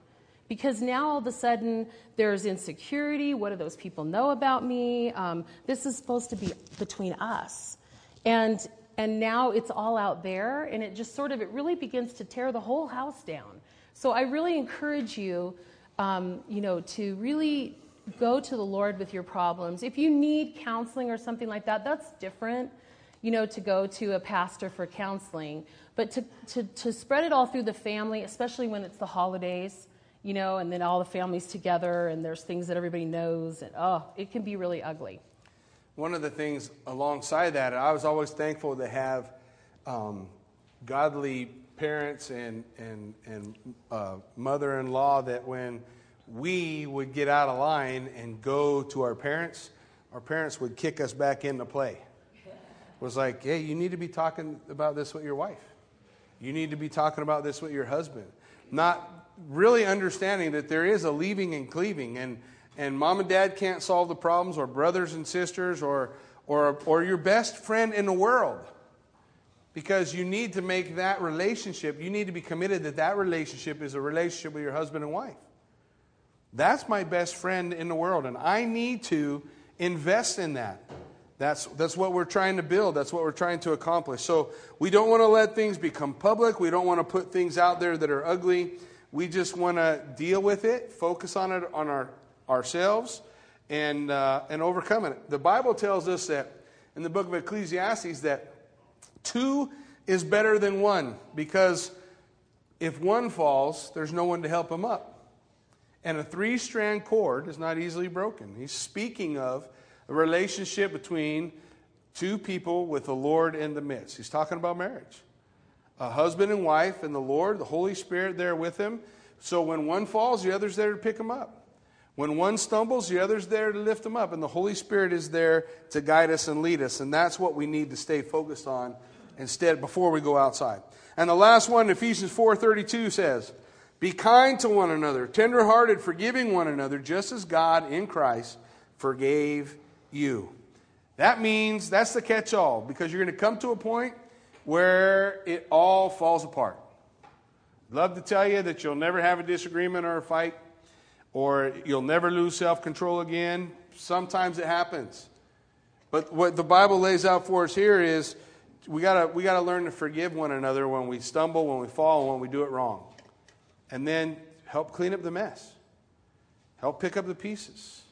Because now all of a sudden there's insecurity. What do those people know about me? Um, this is supposed to be between us. And, and now it's all out there, and it just sort of, it really begins to tear the whole house down. So I really encourage you, um, you know, to really go to the Lord with your problems. If you need counseling or something like that, that's different, you know, to go to a pastor for counseling. But to, to, to spread it all through the family, especially when it's the holidays, you know, and then all the families together, and there's things that everybody knows, and oh, it can be really ugly. One of the things alongside that, I was always thankful to have um, godly parents and, and, and uh, mother in law that when we would get out of line and go to our parents, our parents would kick us back into play. Was like, hey, you need to be talking about this with your wife. You need to be talking about this with your husband. Not really understanding that there is a leaving and cleaving, and, and mom and dad can't solve the problems, or brothers and sisters, or, or, or your best friend in the world. Because you need to make that relationship, you need to be committed that that relationship is a relationship with your husband and wife. That's my best friend in the world, and I need to invest in that. That's, that's what we're trying to build. That's what we're trying to accomplish. So we don't want to let things become public. We don't want to put things out there that are ugly. We just want to deal with it, focus on it on our, ourselves, and, uh, and overcome it. The Bible tells us that in the book of Ecclesiastes that two is better than one because if one falls, there's no one to help him up. And a three strand cord is not easily broken. He's speaking of a relationship between two people with the Lord in the midst. He's talking about marriage a husband and wife and the Lord, the Holy Spirit there with him. So when one falls, the other's there to pick him up. When one stumbles, the other's there to lift him up. And the Holy Spirit is there to guide us and lead us. And that's what we need to stay focused on instead before we go outside. And the last one, Ephesians 4.32 says, Be kind to one another, tenderhearted, forgiving one another, just as God in Christ forgave you. That means that's the catch all because you're going to come to a point where it all falls apart. Love to tell you that you'll never have a disagreement or a fight, or you'll never lose self control again. Sometimes it happens. But what the Bible lays out for us here is we gotta we gotta learn to forgive one another when we stumble, when we fall, when we do it wrong, and then help clean up the mess. Help pick up the pieces.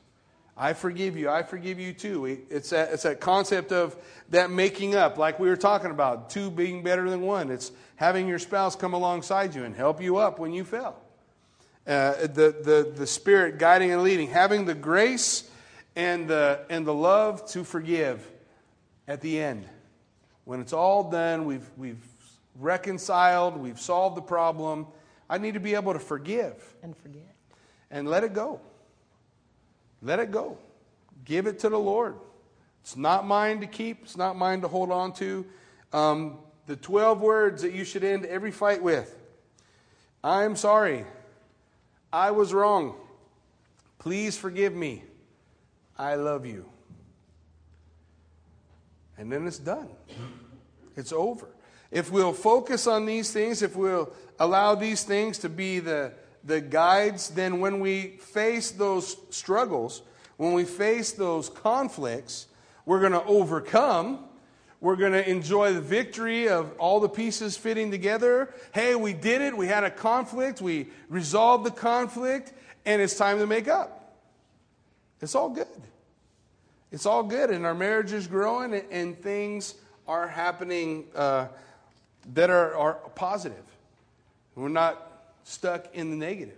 I forgive you. I forgive you too. It's that, it's that concept of that making up, like we were talking about, two being better than one. It's having your spouse come alongside you and help you up when you fell. Uh, the, the, the Spirit guiding and leading, having the grace and the, and the love to forgive at the end. When it's all done, we've, we've reconciled, we've solved the problem. I need to be able to forgive. And forget. And let it go. Let it go. Give it to the Lord. It's not mine to keep, it's not mine to hold on to. Um, the 12 words that you should end every fight with I am sorry. I was wrong. Please forgive me. I love you. And then it's done. It's over. If we'll focus on these things, if we'll allow these things to be the the guides, then when we face those struggles, when we face those conflicts, we're going to overcome. We're going to enjoy the victory of all the pieces fitting together. Hey, we did it. We had a conflict. We resolved the conflict, and it's time to make up. It's all good. It's all good, and our marriage is growing, and things are happening uh, that are, are positive. We're not stuck in the negative.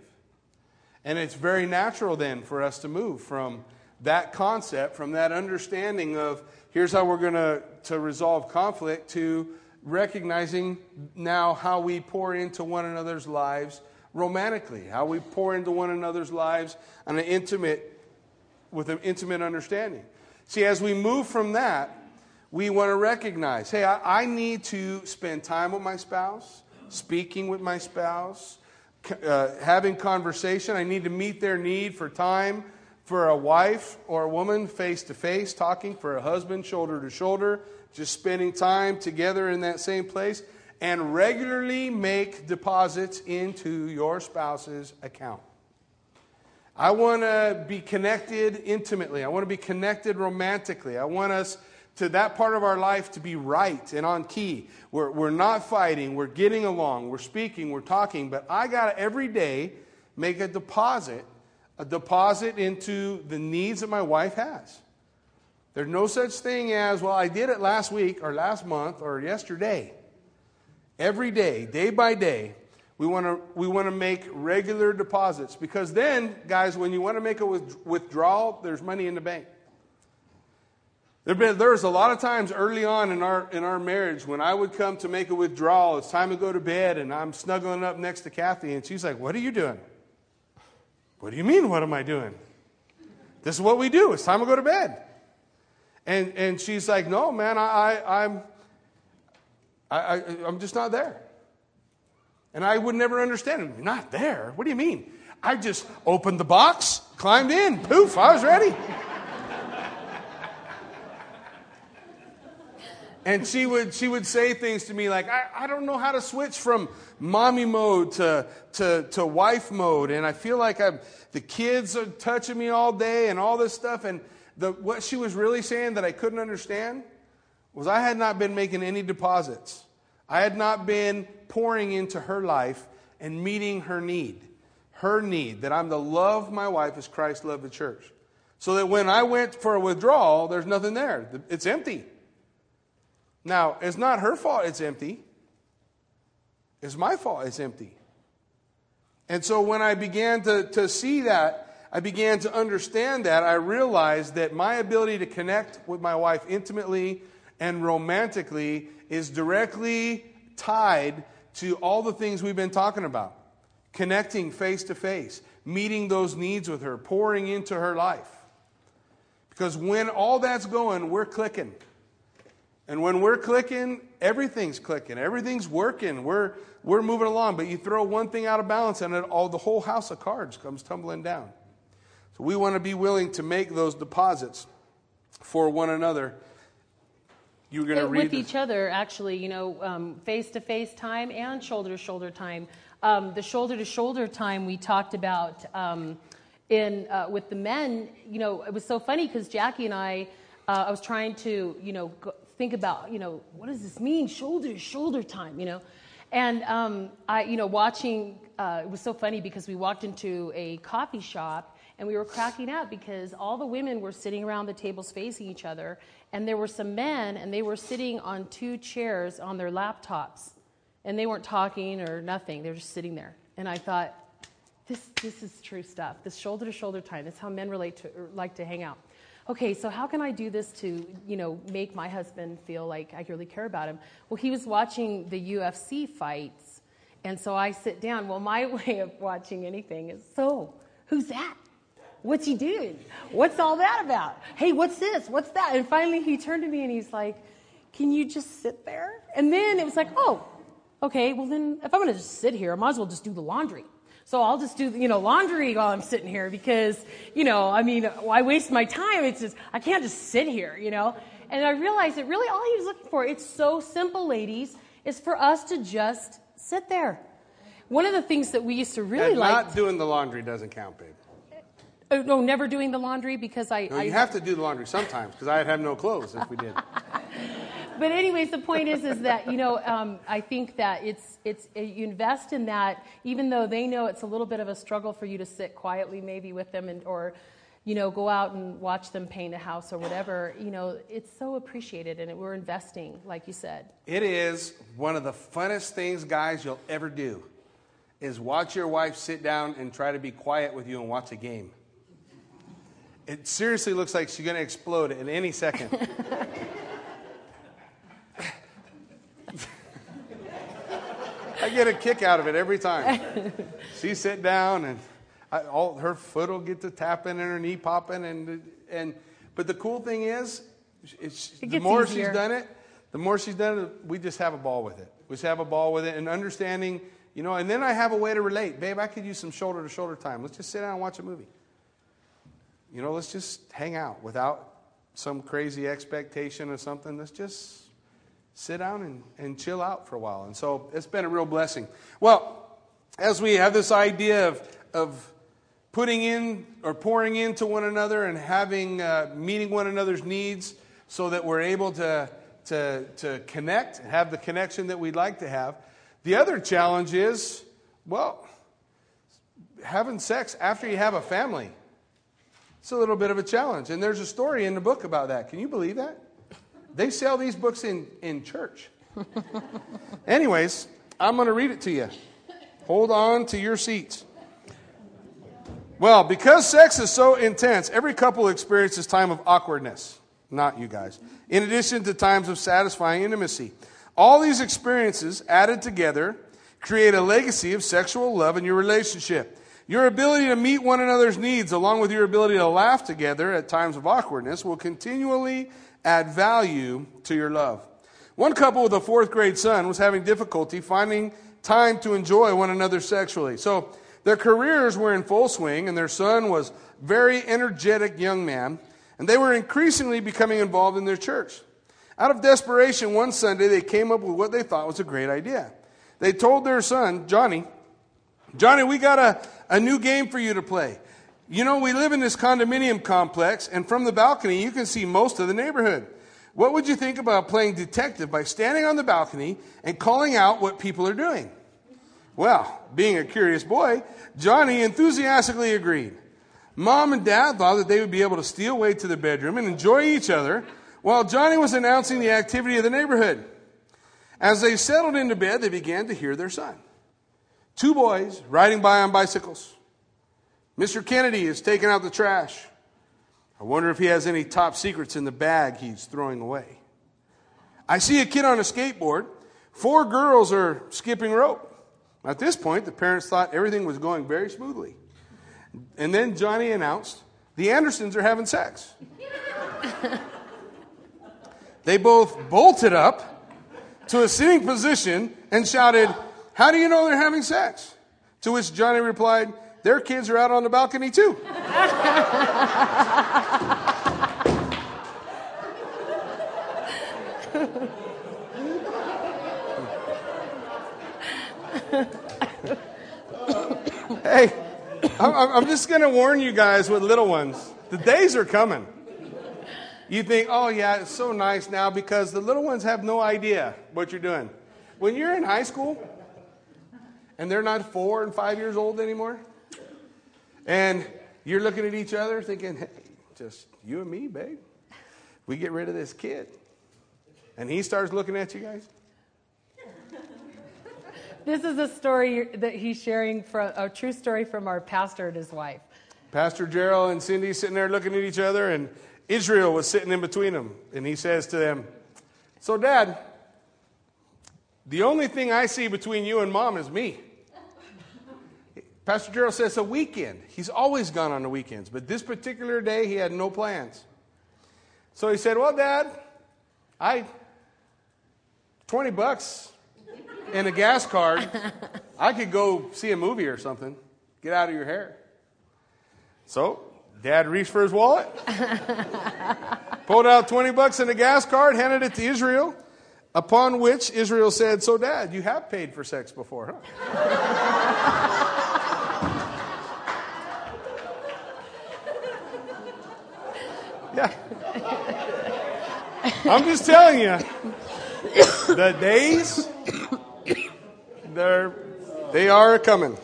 And it's very natural then for us to move from that concept, from that understanding of here's how we're going to, resolve conflict, to recognizing now how we pour into one another's lives romantically, how we pour into one another's lives on an intimate, with an intimate understanding. See, as we move from that, we want to recognize hey, I, I need to spend time with my spouse, speaking with my spouse, uh, having conversation. I need to meet their need for time for a wife or a woman face to face, talking for a husband shoulder to shoulder, just spending time together in that same place, and regularly make deposits into your spouse's account. I want to be connected intimately. I want to be connected romantically. I want us to that part of our life to be right and on key. We're, we're not fighting, we're getting along, we're speaking, we're talking, but I got to every day make a deposit, a deposit into the needs that my wife has. There's no such thing as, well, I did it last week or last month or yesterday. Every day, day by day, we want to we want to make regular deposits because then, guys, when you want to make a withdrawal, there's money in the bank. There been, there's a lot of times early on in our, in our marriage when I would come to make a withdrawal, it's time to go to bed, and I'm snuggling up next to Kathy, and she's like, What are you doing? What do you mean, what am I doing? This is what we do. It's time to go to bed. And, and she's like, No, man, I, I, I'm, I, I'm just not there. And I would never understand. You're not there? What do you mean? I just opened the box, climbed in, poof, I was ready. And she would she would say things to me like I, I don't know how to switch from mommy mode to, to, to wife mode and i feel like I'm, the kids are touching me all day and all this stuff. And the, what she was really saying that i couldn't understand was i had not been making any deposits. I had not been pouring into her life and meeting her need her need that i'm to love my wife as christ loved the church. So that when i went for a withdrawal there's nothing there. It's empty now, it's not her fault it's empty. It's my fault it's empty. And so when I began to, to see that, I began to understand that, I realized that my ability to connect with my wife intimately and romantically is directly tied to all the things we've been talking about connecting face to face, meeting those needs with her, pouring into her life. Because when all that's going, we're clicking. And when we're clicking, everything's clicking, everything's working. We're, we're moving along. But you throw one thing out of balance, and it, all the whole house of cards comes tumbling down. So we want to be willing to make those deposits for one another. You're going to read with each other, actually. You know, face to face time and shoulder to shoulder time. Um, the shoulder to shoulder time we talked about um, in uh, with the men. You know, it was so funny because Jackie and I. Uh, I was trying to, you know, go, think about, you know, what does this mean? Shoulder to shoulder time, you know? And um, I, you know, watching, uh, it was so funny because we walked into a coffee shop and we were cracking up because all the women were sitting around the tables facing each other, and there were some men, and they were sitting on two chairs on their laptops, and they weren't talking or nothing. They were just sitting there. And I thought, this, this is true stuff. This shoulder to shoulder time. This is how men relate to, like to hang out okay, so how can I do this to, you know, make my husband feel like I really care about him? Well, he was watching the UFC fights, and so I sit down. Well, my [LAUGHS] way of watching anything is, so, who's that? What's he doing? What's all that about? Hey, what's this? What's that? And finally he turned to me and he's like, can you just sit there? And then it was like, oh, okay, well then if I'm going to just sit here, I might as well just do the laundry. So I'll just do, you know, laundry while I'm sitting here because, you know, I mean, why waste my time? It's just, I can't just sit here, you know? And I realized that really all he was looking for, it's so simple, ladies, is for us to just sit there. One of the things that we used to really and like. Not doing the laundry doesn't count, babe. Oh, no, never doing the laundry because I. No, I you have to do the laundry sometimes because I'd have no clothes if we did. [LAUGHS] but anyways, the point is, is that you know, um, I think that it's it's you invest in that, even though they know it's a little bit of a struggle for you to sit quietly, maybe with them, and or you know, go out and watch them paint a house or whatever. You know, it's so appreciated, and we're investing, like you said. It is one of the funnest things, guys, you'll ever do, is watch your wife sit down and try to be quiet with you and watch a game. It seriously looks like she's going to explode in any second. [LAUGHS] I get a kick out of it every time. [LAUGHS] She sit down and I, all her foot will get to tapping and her knee popping and and but the cool thing is, it's, It the more easier. she's done it, the more she's done it, we just have a ball with it. We just have a ball with it and understanding, you know. And then I have a way to relate, babe. I could use some shoulder to shoulder time. Let's just sit down and watch a movie. You know, let's just hang out without some crazy expectation of something. Let's just sit down and, and chill out for a while. And so it's been a real blessing. Well, as we have this idea of, of putting in or pouring into one another and having, uh, meeting one another's needs so that we're able to, to, to connect, and have the connection that we'd like to have. The other challenge is, well, having sex after you have a family. It's a little bit of a challenge. And there's a story in the book about that. Can you believe that? They sell these books in, in church. Anyways, I'm going to read it to you. Hold on to your seats. Well, because sex is so intense, every couple experiences time of awkwardness. Not you guys. In addition to times of satisfying intimacy. All these experiences added together create a legacy of sexual love in your relationship. Your ability to meet one another's needs, along with your ability to laugh together at times of awkwardness, will continually add value to your love. One couple with a fourth grade son was having difficulty finding time to enjoy one another sexually. So their careers were in full swing, and their son was very energetic young man, and they were increasingly becoming involved in their church. Out of desperation, one Sunday they came up with what they thought was a great idea. They told their son, Johnny, Johnny, we got a, a new game for you to play. You know, we live in this condominium complex, and from the balcony, you can see most of the neighborhood. What would you think about playing detective by standing on the balcony and calling out what people are doing? Well, being a curious boy, Johnny enthusiastically agreed. Mom and dad thought that they would be able to steal away to the bedroom and enjoy each other while Johnny was announcing the activity of the neighborhood. As they settled into bed, they began to hear their son. Two boys riding by on bicycles. Mr. Kennedy is taking out the trash. I wonder if he has any top secrets in the bag he's throwing away. I see a kid on a skateboard. Four girls are skipping rope. At this point, the parents thought everything was going very smoothly. And then Johnny announced, The Andersons are having sex. [LAUGHS] they both bolted up to a sitting position and shouted, How do you know they're having sex? To which Johnny replied, Their kids are out on the balcony too. hey, I'm, just going to warn you guys with little ones. The days are coming. you think, oh, yeah, it's so nice now because the little ones have no idea what you're doing. When you're in high school and they're not four and five years old anymore, and you're looking at each other thinking, hey, just you and me, babe. We get rid of this kid. And he starts looking at you guys. This is a story that he's sharing from a true story from our pastor and his wife. Pastor Gerald and Cindy sitting there looking at each other, and Israel was sitting in between them. And he says to them, So, Dad, the only thing I see between you and mom is me. Pastor Gerald says a weekend. He's always gone on the weekends, but this particular day he had no plans. So he said, Well, Dad, I, 20 bucks and a gas card, [LAUGHS] I could go see a movie or something. Get out of your hair. So dad reached for his wallet, [LAUGHS] pulled out 20 bucks and a gas card, handed it to Israel. Upon which Israel said, So, dad, you have paid for sex before, huh? [LAUGHS] yeah. I'm just telling you, the days, they're, they are coming.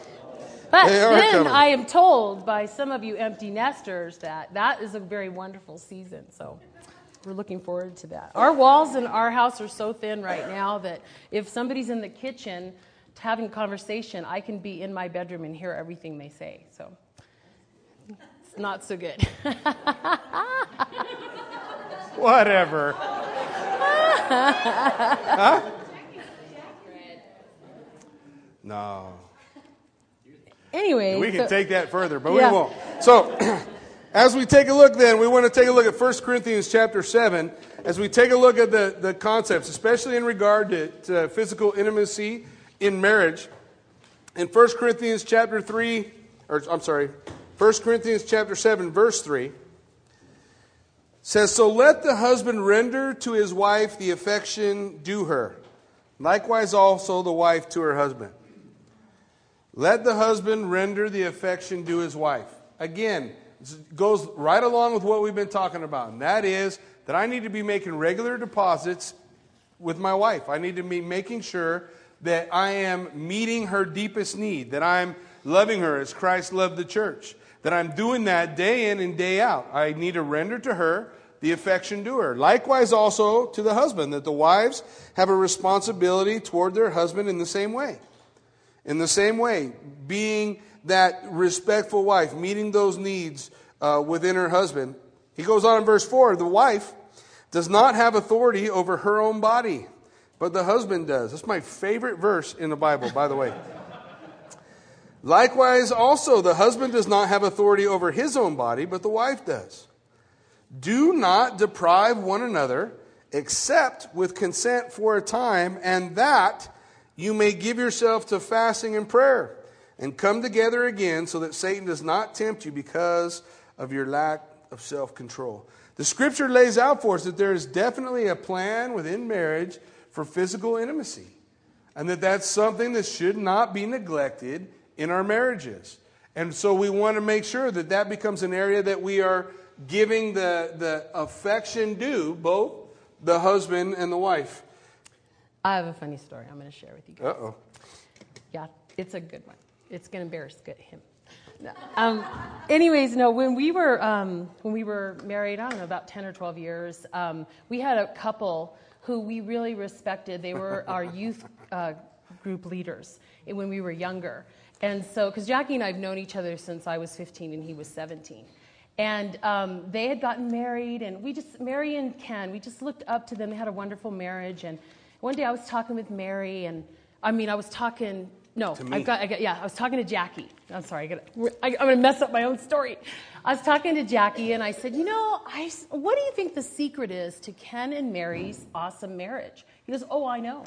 But then coming. I am told by some of you empty nesters that that is a very wonderful season. So we're looking forward to that. Our walls in our house are so thin right now that if somebody's in the kitchen having conversation, I can be in my bedroom and hear everything they say. So not so good. [LAUGHS] Whatever. huh? No. anyway, We can so- take that further, but Yeah. we won't. So, [CLEARS THROAT] as we take a look then, we want to take a look at 1 Corinthians chapter 7. As we take a look at the, the concepts, especially in regard to, to physical intimacy in marriage, in 1 Corinthians chapter 3, or I'm sorry, 1 Corinthians chapter 7, verse 3, says, So let the husband render to his wife the affection due her, likewise also the wife to her husband. Let the husband render the affection due his wife. Again, goes right along with what we've been talking about, and that is that I need to be making regular deposits with my wife. I need to be making sure that I am meeting her deepest need, that I'm loving her as Christ loved the church, that I'm doing that day in and day out. I need to render to her the affection due her. Likewise, also to the husband, that the wives have a responsibility toward their husband in the same way. In the same way, being that respectful wife, meeting those needs uh, within her husband. He goes on in verse 4 the wife does not have authority over her own body, but the husband does. That's my favorite verse in the Bible, by the way. Likewise, also, the husband does not have authority over his own body, but the wife does. Do not deprive one another, except with consent for a time, and that you may give yourself to fasting and prayer, and come together again, so that Satan does not tempt you because of your lack of self control. The scripture lays out for us that there is definitely a plan within marriage for physical intimacy, and that that's something that should not be neglected in our marriages. And so we want to make sure that that becomes an area that we are giving the, the affection due, both the husband and the wife. I have a funny story I'm going to share with you guys. Uh oh. Yeah, it's a good one. It's going to embarrass good him. Um, anyways, no. When we were um, when we were married, I don't know, about ten or twelve years, um, we had a couple who we really respected. They were our youth uh, group leaders when we were younger, and so because Jackie and I have known each other since I was 15 and he was 17. And um, they had gotten married, and we just, Mary and Ken, we just looked up to them. They had a wonderful marriage. And one day I was talking with Mary, and I mean, I was talking, no. I got, I got, yeah, I was talking to Jackie. I'm sorry, I gotta, I, I'm going to mess up my own story. I was talking to Jackie, and I said, you know, I, what do you think the secret is to Ken and Mary's awesome marriage? He goes, oh, I know.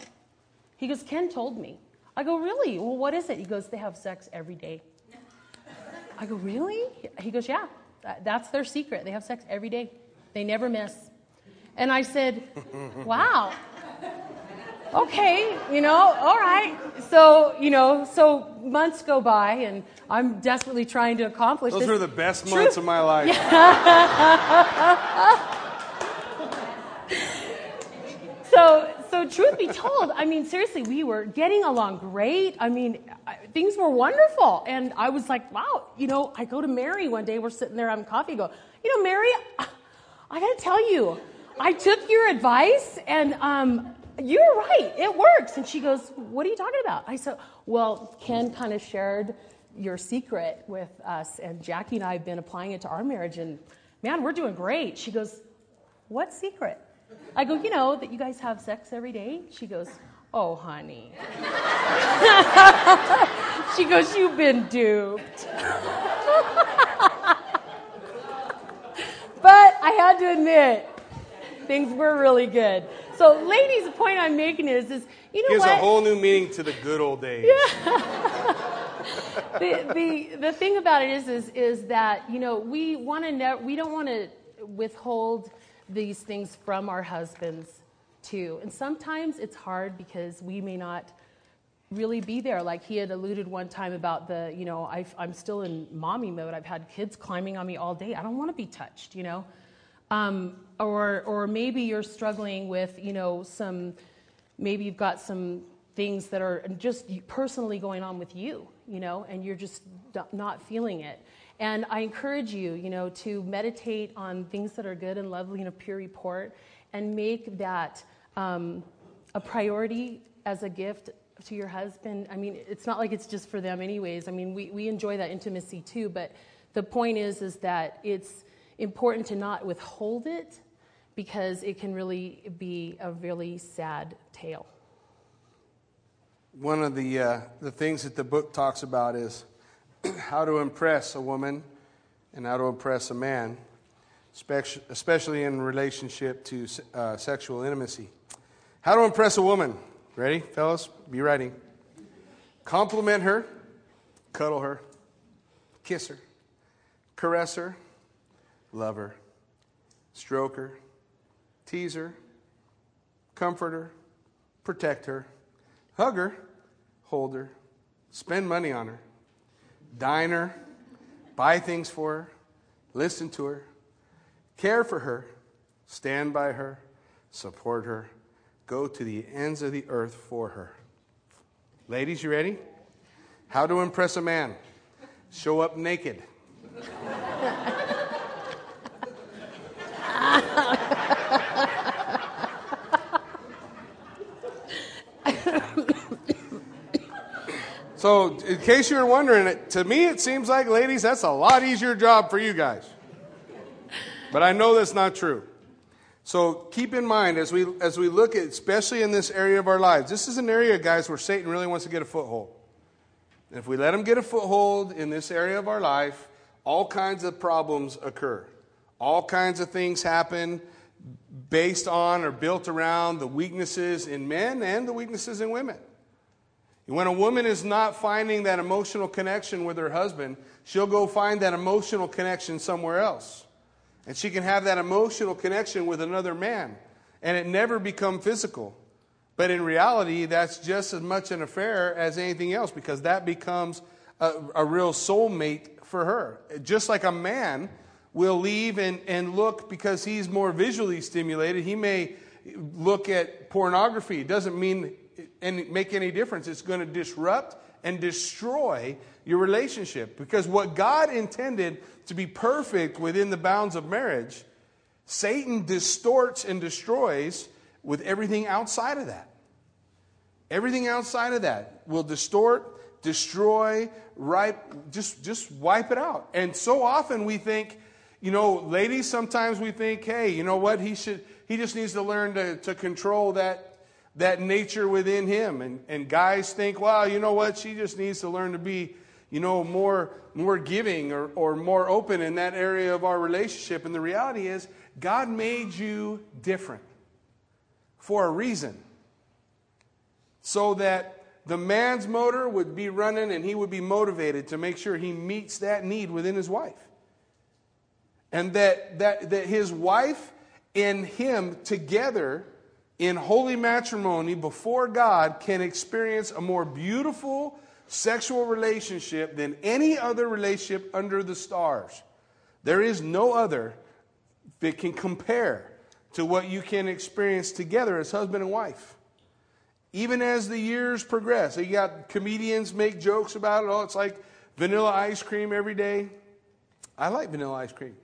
He goes, Ken told me. I go, really? Well, what is it? He goes, they have sex every day. I go, really? He goes, yeah, that's their secret. They have sex every day, they never miss. And I said, [LAUGHS] wow. Okay, you know, all right. So, you know, so months go by and I'm desperately trying to accomplish Those this. were the best True- months of my life. [LAUGHS] [LAUGHS] so, so truth be told, I mean, seriously, we were getting along great. I mean, things were wonderful. And I was like, wow, you know, I go to Mary one day, we're sitting there having coffee, go, you know, Mary, I got to tell you, I took your advice and um, you're right, it works. And she goes, what are you talking about? I said, well, Ken kind of shared your secret with us, and Jackie and I have been applying it to our marriage, and man, we're doing great. She goes, what secret? I go, you know, that you guys have sex every day? She goes, oh, honey. [LAUGHS] she goes, you've been duped. [LAUGHS] but I had to admit, things were really good. So, ladies, the point I'm making is, is you know Gives what? a whole new meaning to the good old days. Yeah. [LAUGHS] the, the, the thing about it is, is, is that, you know, we want to ne- we don't want to withhold these things from our husbands too. And sometimes it's hard because we may not really be there. Like he had alluded one time about the, you know, i am still in mommy mode. I've had kids climbing on me all day. I don't want to be touched, you know. Um, or, or maybe you're struggling with, you know, some, maybe you've got some things that are just personally going on with you, you know, and you're just not feeling it. And I encourage you, you know, to meditate on things that are good and lovely and a pure report and make that um, a priority as a gift to your husband. I mean, it's not like it's just for them anyways. I mean, we, we enjoy that intimacy too, but the point is is that it's important to not withhold it because it can really be a really sad tale. One of the, uh, the things that the book talks about is [CLEARS THROAT] how to impress a woman and how to impress a man, especially in relationship to uh, sexual intimacy. How to impress a woman. Ready, fellas? Be ready. Compliment her, cuddle her, kiss her, caress her, love her, stroke her, tease her, comfort her, protect her, hug her, hold her, spend money on her dine her, buy things for her, listen to her, care for her, stand by her, support her, go to the ends of the earth for her. Ladies, you ready? How to impress a man? Show up naked. So, in case you're wondering, to me it seems like, ladies, that's a lot easier job for you guys. But I know that's not true. So keep in mind as we as we look at, especially in this area of our lives, this is an area, guys, where Satan really wants to get a foothold. And if we let him get a foothold in this area of our life, all kinds of problems occur. All kinds of things happen based on or built around the weaknesses in men and the weaknesses in women. When a woman is not finding that emotional connection with her husband, she'll go find that emotional connection somewhere else. And she can have that emotional connection with another man. And it never become physical. But in reality, that's just as much an affair as anything else because that becomes a, a real soulmate for her. Just like a man will leave and, and look because he's more visually stimulated, he may look at pornography. It doesn't mean and make any difference. It's going to disrupt and destroy your relationship. Because what God intended to be perfect within the bounds of marriage, Satan distorts and destroys with everything outside of that. Everything outside of that will distort, destroy, ripe, just, just wipe it out. And so often we think, you know, ladies, sometimes we think, hey, you know what, he should, he just needs to learn to, to control that that nature within him. And, and guys think, wow, you know what? She just needs to learn to be, you know, more, more giving or, or more open in that area of our relationship. And the reality is, God made you different for a reason. So that the man's motor would be running and he would be motivated to make sure he meets that need within his wife. And that, that, that his wife and him together in holy matrimony before God can experience a more beautiful sexual relationship than any other relationship under the stars. There is no other that can compare to what you can experience together as husband and wife. Even as the years progress, you got comedians make jokes about it. Oh, it's like vanilla ice cream every day. I like vanilla ice cream.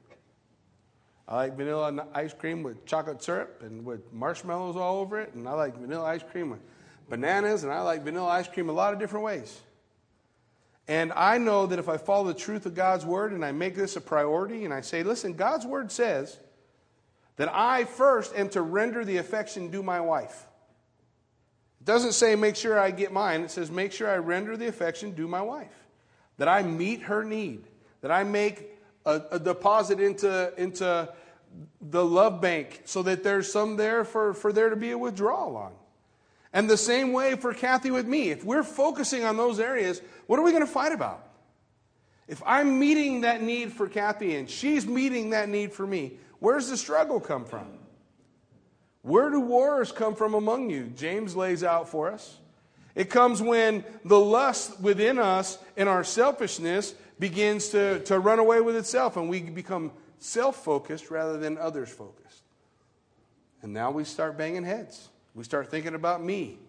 I like vanilla ice cream with chocolate syrup and with marshmallows all over it, and I like vanilla ice cream with bananas, and I like vanilla ice cream a lot of different ways. And I know that if I follow the truth of God's word and I make this a priority and I say, listen, God's word says that I first am to render the affection due my wife. It doesn't say make sure I get mine, it says make sure I render the affection due my wife. That I meet her need, that I make a, a deposit into, into the love bank so that there's some there for, for there to be a withdrawal on. And the same way for Kathy with me. If we're focusing on those areas, what are we going to fight about? If I'm meeting that need for Kathy and she's meeting that need for me, where's the struggle come from? Where do wars come from among you? James lays out for us. It comes when the lust within us and our selfishness begins to, to run away with itself and we become self focused rather than others focused. And now we start banging heads. We start thinking about me.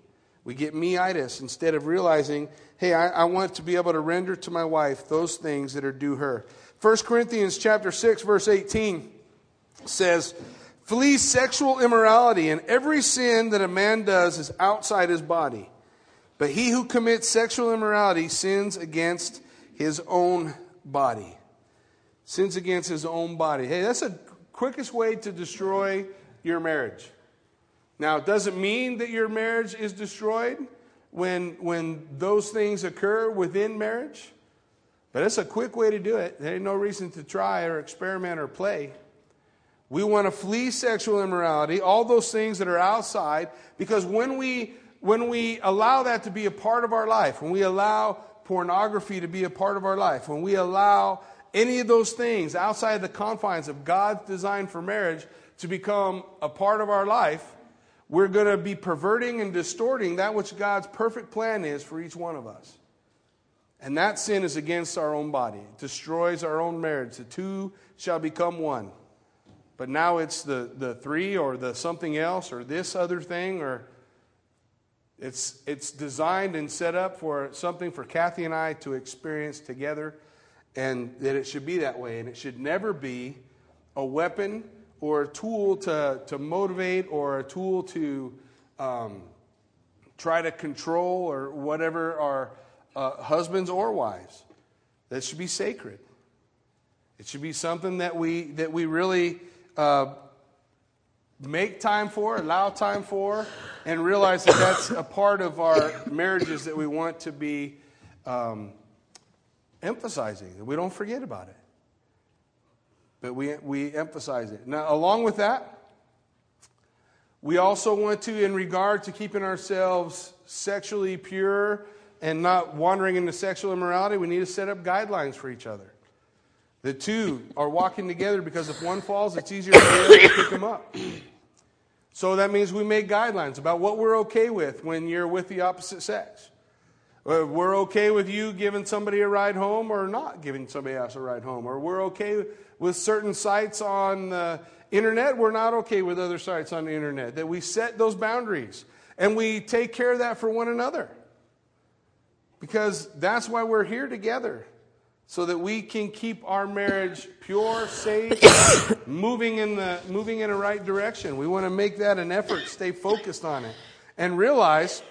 We get me-itis instead of realizing, hey, I, I, want to be able to render to my wife those things that are due her. 1 Corinthians chapter 6, verse 18 says, Flee sexual immorality, and every sin that a man does is outside his body. But he who commits sexual immorality sins against his own body. Sins against his own body. Hey, that's the quickest way to destroy your marriage. Now, it doesn't mean that your marriage is destroyed when, when those things occur within marriage, but it's a quick way to do it. There ain't no reason to try or experiment or play. We want to flee sexual immorality, all those things that are outside, because when we, when we allow that to be a part of our life, when we allow pornography to be a part of our life, when we allow any of those things outside the confines of God's design for marriage to become a part of our life, we're going to be perverting and distorting that which God's perfect plan is for each one of us. And that sin is against our own body, it destroys our own marriage. The two shall become one. But now it's the, the three or the something else or this other thing or it's, it's designed and set up for something for Kathy and I to experience together, and that it should be that way. And it should never be a weapon or a tool to, to motivate or a tool to um, try to control or whatever our uh, husbands or wives. That should be sacred. It should be something that we, that we really uh, make time for, allow time for, and realize that that's a part of our marriages that we want to be um, emphasizing, that we don't forget about it. But we, we emphasize it. Now, along with that, we also want to, in regard to keeping ourselves sexually pure and not wandering into sexual immorality, we need to set up guidelines for each other. The two are walking together because if one falls, it's easier for the other to pick them up. So that means we make guidelines about what we're okay with when you're with the opposite sex. Uh, we're okay with you giving somebody a ride home or not giving somebody else a ride home. Or we're okay with certain sites on the internet. We're not okay with other sites on the internet. That we set those boundaries and we take care of that for one another. Because that's why we're here together so that we can keep our marriage pure, safe, [COUGHS] moving in the moving in the right direction. We want to make that an effort, stay focused on it, and realize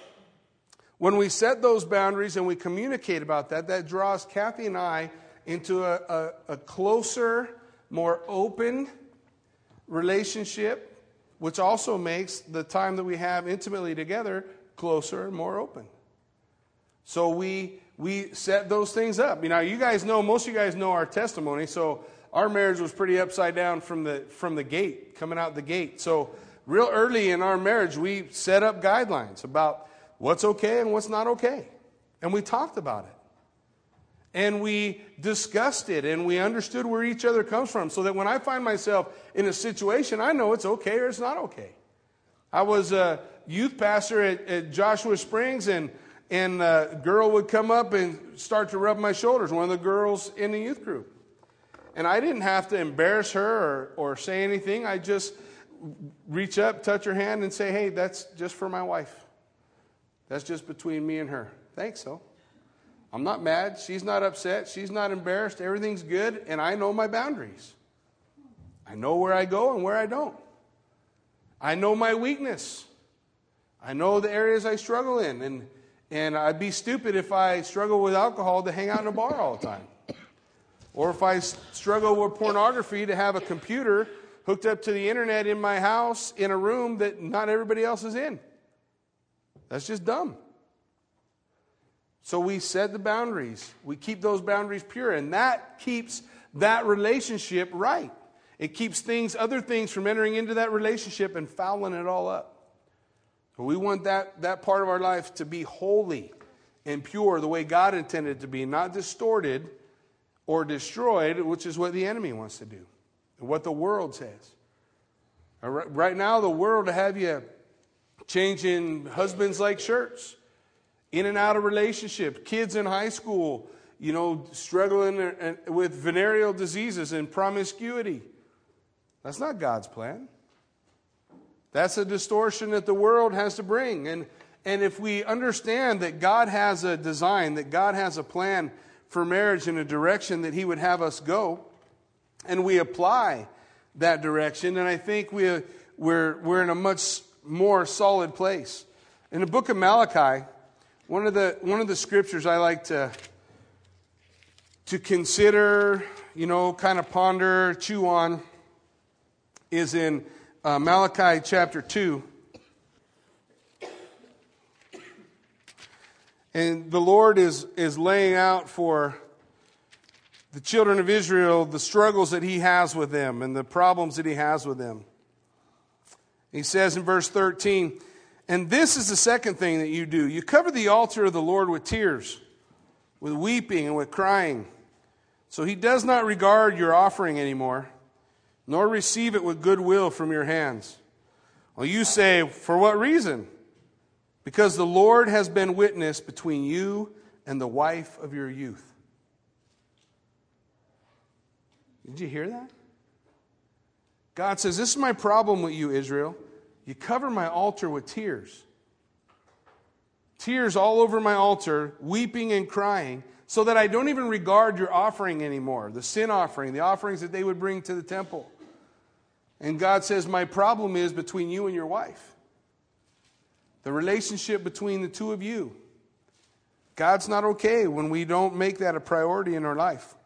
when we set those boundaries and we communicate about that, that draws Kathy and I into a, a, a closer, more open relationship, which also makes the time that we have intimately together closer and more open. So we we set those things up. You know, you guys know, most of you guys know our testimony, so our marriage was pretty upside down from the from the gate, coming out the gate. So real early in our marriage, we set up guidelines about what's okay and what's not okay. And we talked about it. And we discussed it and we understood where each other comes from so that when I find myself in a situation, I know it's okay or it's not okay. I was a youth pastor at, at Joshua Springs and and a girl would come up and start to rub my shoulders, one of the girls in the youth group. And I didn't have to embarrass her or, or say anything. I just reach up, touch her hand, and say, hey, that's just for my wife. That's just between me and her. Thanks, so. I'm not mad. She's not upset. She's not embarrassed. Everything's good, and I know my boundaries. I know where I go and where I don't. I know my weakness. I know the areas I struggle in. And, and I'd be stupid if I struggle with alcohol to hang out in a bar all the time. Or if I struggle with pornography to have a computer hooked up to the internet in my house in a room that not everybody else is in. That's just dumb. So we set the boundaries. We keep those boundaries pure, and that keeps that relationship right. It keeps things, other things, from entering into that relationship and fouling it all up. We want that, that part of our life to be holy and pure the way God intended it to be, not distorted or destroyed, which is what the enemy wants to do, And what the world says. Right now, the world have you changing husbands like shirts, in and out of relationship, kids in high school, you know, struggling uh, uh, with venereal diseases and promiscuity. That's not God's plan. That's a distortion that the world has to bring. And, and if we understand that God has a design, that God has a plan for marriage in a direction that He would have us go, and we apply that direction, and I think we, we're, we're in a much more solid place. In the book of Malachi, one of the, one of the scriptures I like to, to consider, you know, kind of ponder, chew on, is in uh, Malachi chapter 2. And the Lord is, is laying out for the children of Israel the struggles that He has with them and the problems that He has with them. He says in verse 13, And this is the second thing that you do you cover the altar of the Lord with tears, with weeping, and with crying. So He does not regard your offering anymore, nor receive it with goodwill from your hands. Well, you say, For what reason? because the Lord has been witness between you and the wife of your youth. Did you hear that? God says, This is my problem with you, Israel. You cover my altar with tears. Tears all over my altar, weeping and crying, so that I don't even regard your offering anymore the sin offering, the offerings that they would bring to the temple. And God says, My problem is between you and your wife the relationship between the two of you. God's not okay when we don't make that a priority in our life.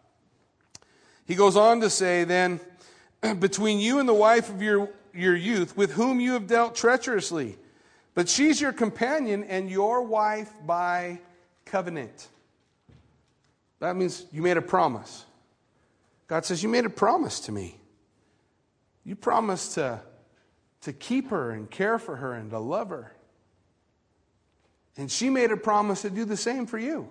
He goes on to say, then, [CLEARS THROAT] between you and the wife of your, your youth, with whom you have dealt treacherously, but she's your companion and your wife by covenant. That means you made a promise. God says, You made a promise to me. You promised to, to keep her and care for her and to love her. And she made a promise to do the same for you.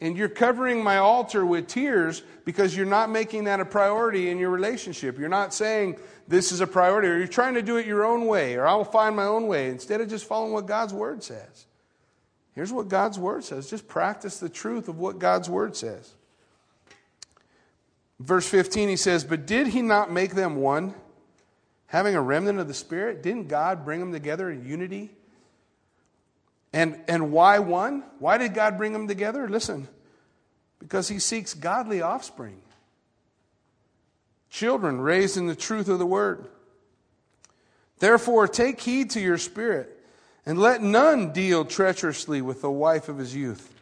And you're covering my altar with tears because you're not making that a priority in your relationship. You're not saying this is a priority, or you're trying to do it your own way, or I'll find my own way, instead of just following what God's Word says. Here's what God's Word says just practice the truth of what God's Word says. Verse 15, he says, But did he not make them one? Having a remnant of the Spirit? Didn't God bring them together in unity? And, and why one? Why did God bring them together? Listen, because he seeks godly offspring, children raised in the truth of the word. Therefore, take heed to your spirit, and let none deal treacherously with the wife of his youth.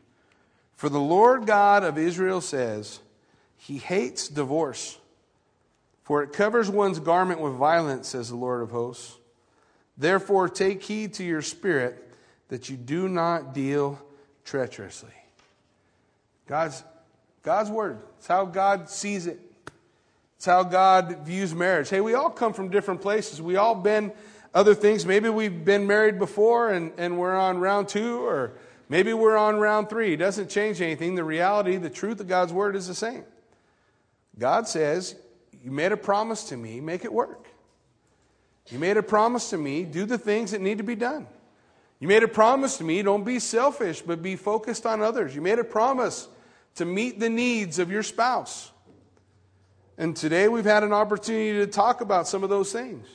For the Lord God of Israel says, He hates divorce, for it covers one's garment with violence, says the Lord of hosts. Therefore, take heed to your spirit that you do not deal treacherously. God's, God's word. It's how God sees it. It's how God views marriage. Hey, we all come from different places. We all been other things. Maybe we've been married before and, and we're on round two, or maybe we're on round three. It doesn't change anything. The reality, the truth of God's word is the same. God says, You made a promise to me, make it work. You made a promise to me, do the things that need to be done. You made a promise to me don't be selfish, but be focused on others. You made a promise to meet the needs of your spouse. And today we've had an opportunity to talk about some of those things.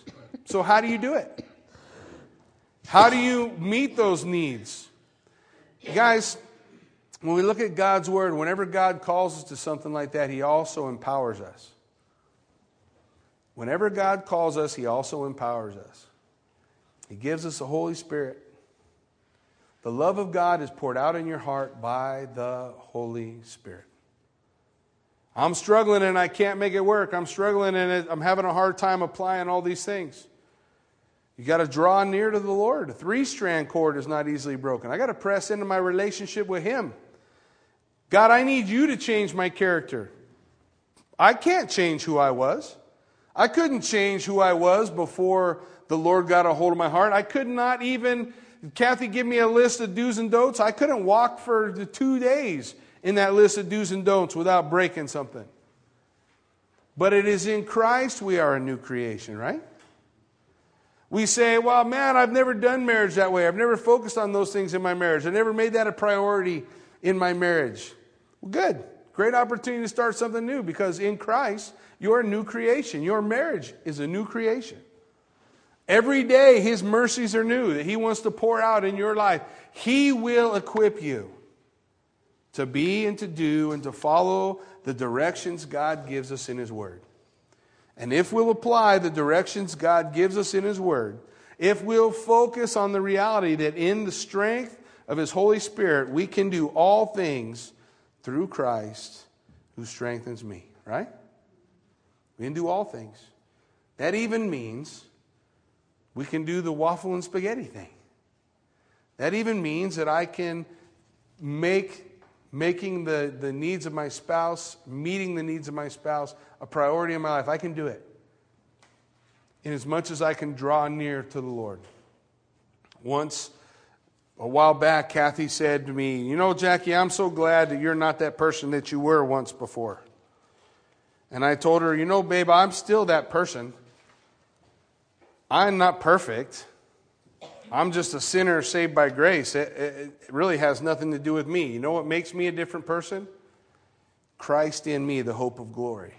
So, how do you do it? How do you meet those needs? Guys, when we look at God's Word, whenever God calls us to something like that, He also empowers us. Whenever God calls us, He also empowers us. He gives us the Holy Spirit. The love of God is poured out in your heart by the Holy Spirit. I'm struggling and I can't make it work. I'm struggling and I'm having a hard time applying all these things. You got to draw near to the Lord. A three strand cord is not easily broken. I got to press into my relationship with Him. God, I need you to change my character. I can't change who I was. I couldn't change who I was before the Lord got a hold of my heart. I could not even, Kathy give me a list of do's and don'ts. I couldn't walk for the two days in that list of do's and don'ts without breaking something. But it is in Christ we are a new creation, right? We say, well, man, I've never done marriage that way. I've never focused on those things in my marriage. I never made that a priority in my marriage. Well, good. Great opportunity to start something new because in Christ, you're a new creation. Your marriage is a new creation. Every day, His mercies are new that He wants to pour out in your life. He will equip you to be and to do and to follow the directions God gives us in His Word. And if we'll apply the directions God gives us in His Word, if we'll focus on the reality that in the strength of His Holy Spirit, we can do all things through Christ who strengthens me, right? We can do all things. That even means we can do the waffle and spaghetti thing. That even means that I can make making the, the needs of my spouse, meeting the needs of my spouse, a priority in my life. I can do it. In as much as I can draw near to the Lord. Once a while back, Kathy said to me, You know, Jackie, I'm so glad that you're not that person that you were once before. And I told her, You know, babe, I'm still that person. I'm not perfect. I'm just a sinner saved by grace. It, it, it, really has nothing to do with me. You know what makes me a different person? Christ in me, the hope of glory.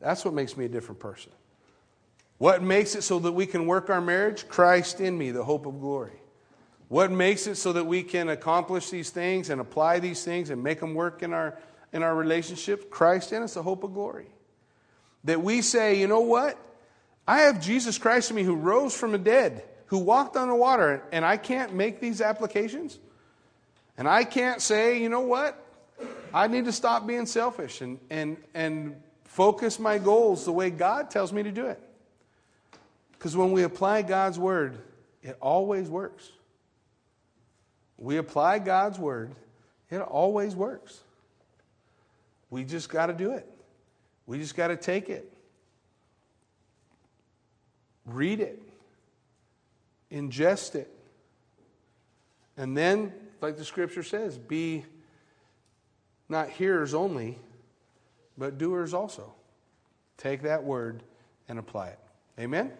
That's what makes me a different person. What makes it so that we can work our marriage? Christ in me, the hope of glory. What makes it so that we can accomplish these things and apply these things and make them work in our, in our relationships? Christ in us, the hope of glory. That we say, you know what? I have Jesus Christ in me who rose from the dead, who walked on the water, and I can't make these applications. And I can't say, you know what? I need to stop being selfish and, and, and focus my goals the way God tells me to do it. Because when we apply God's word, it always works we apply God's word, it always works. We just got to do it. We just got to take it, read it, ingest it, and then, like the scripture says, be not hearers only, but doers also. Take that word and apply it. Amen?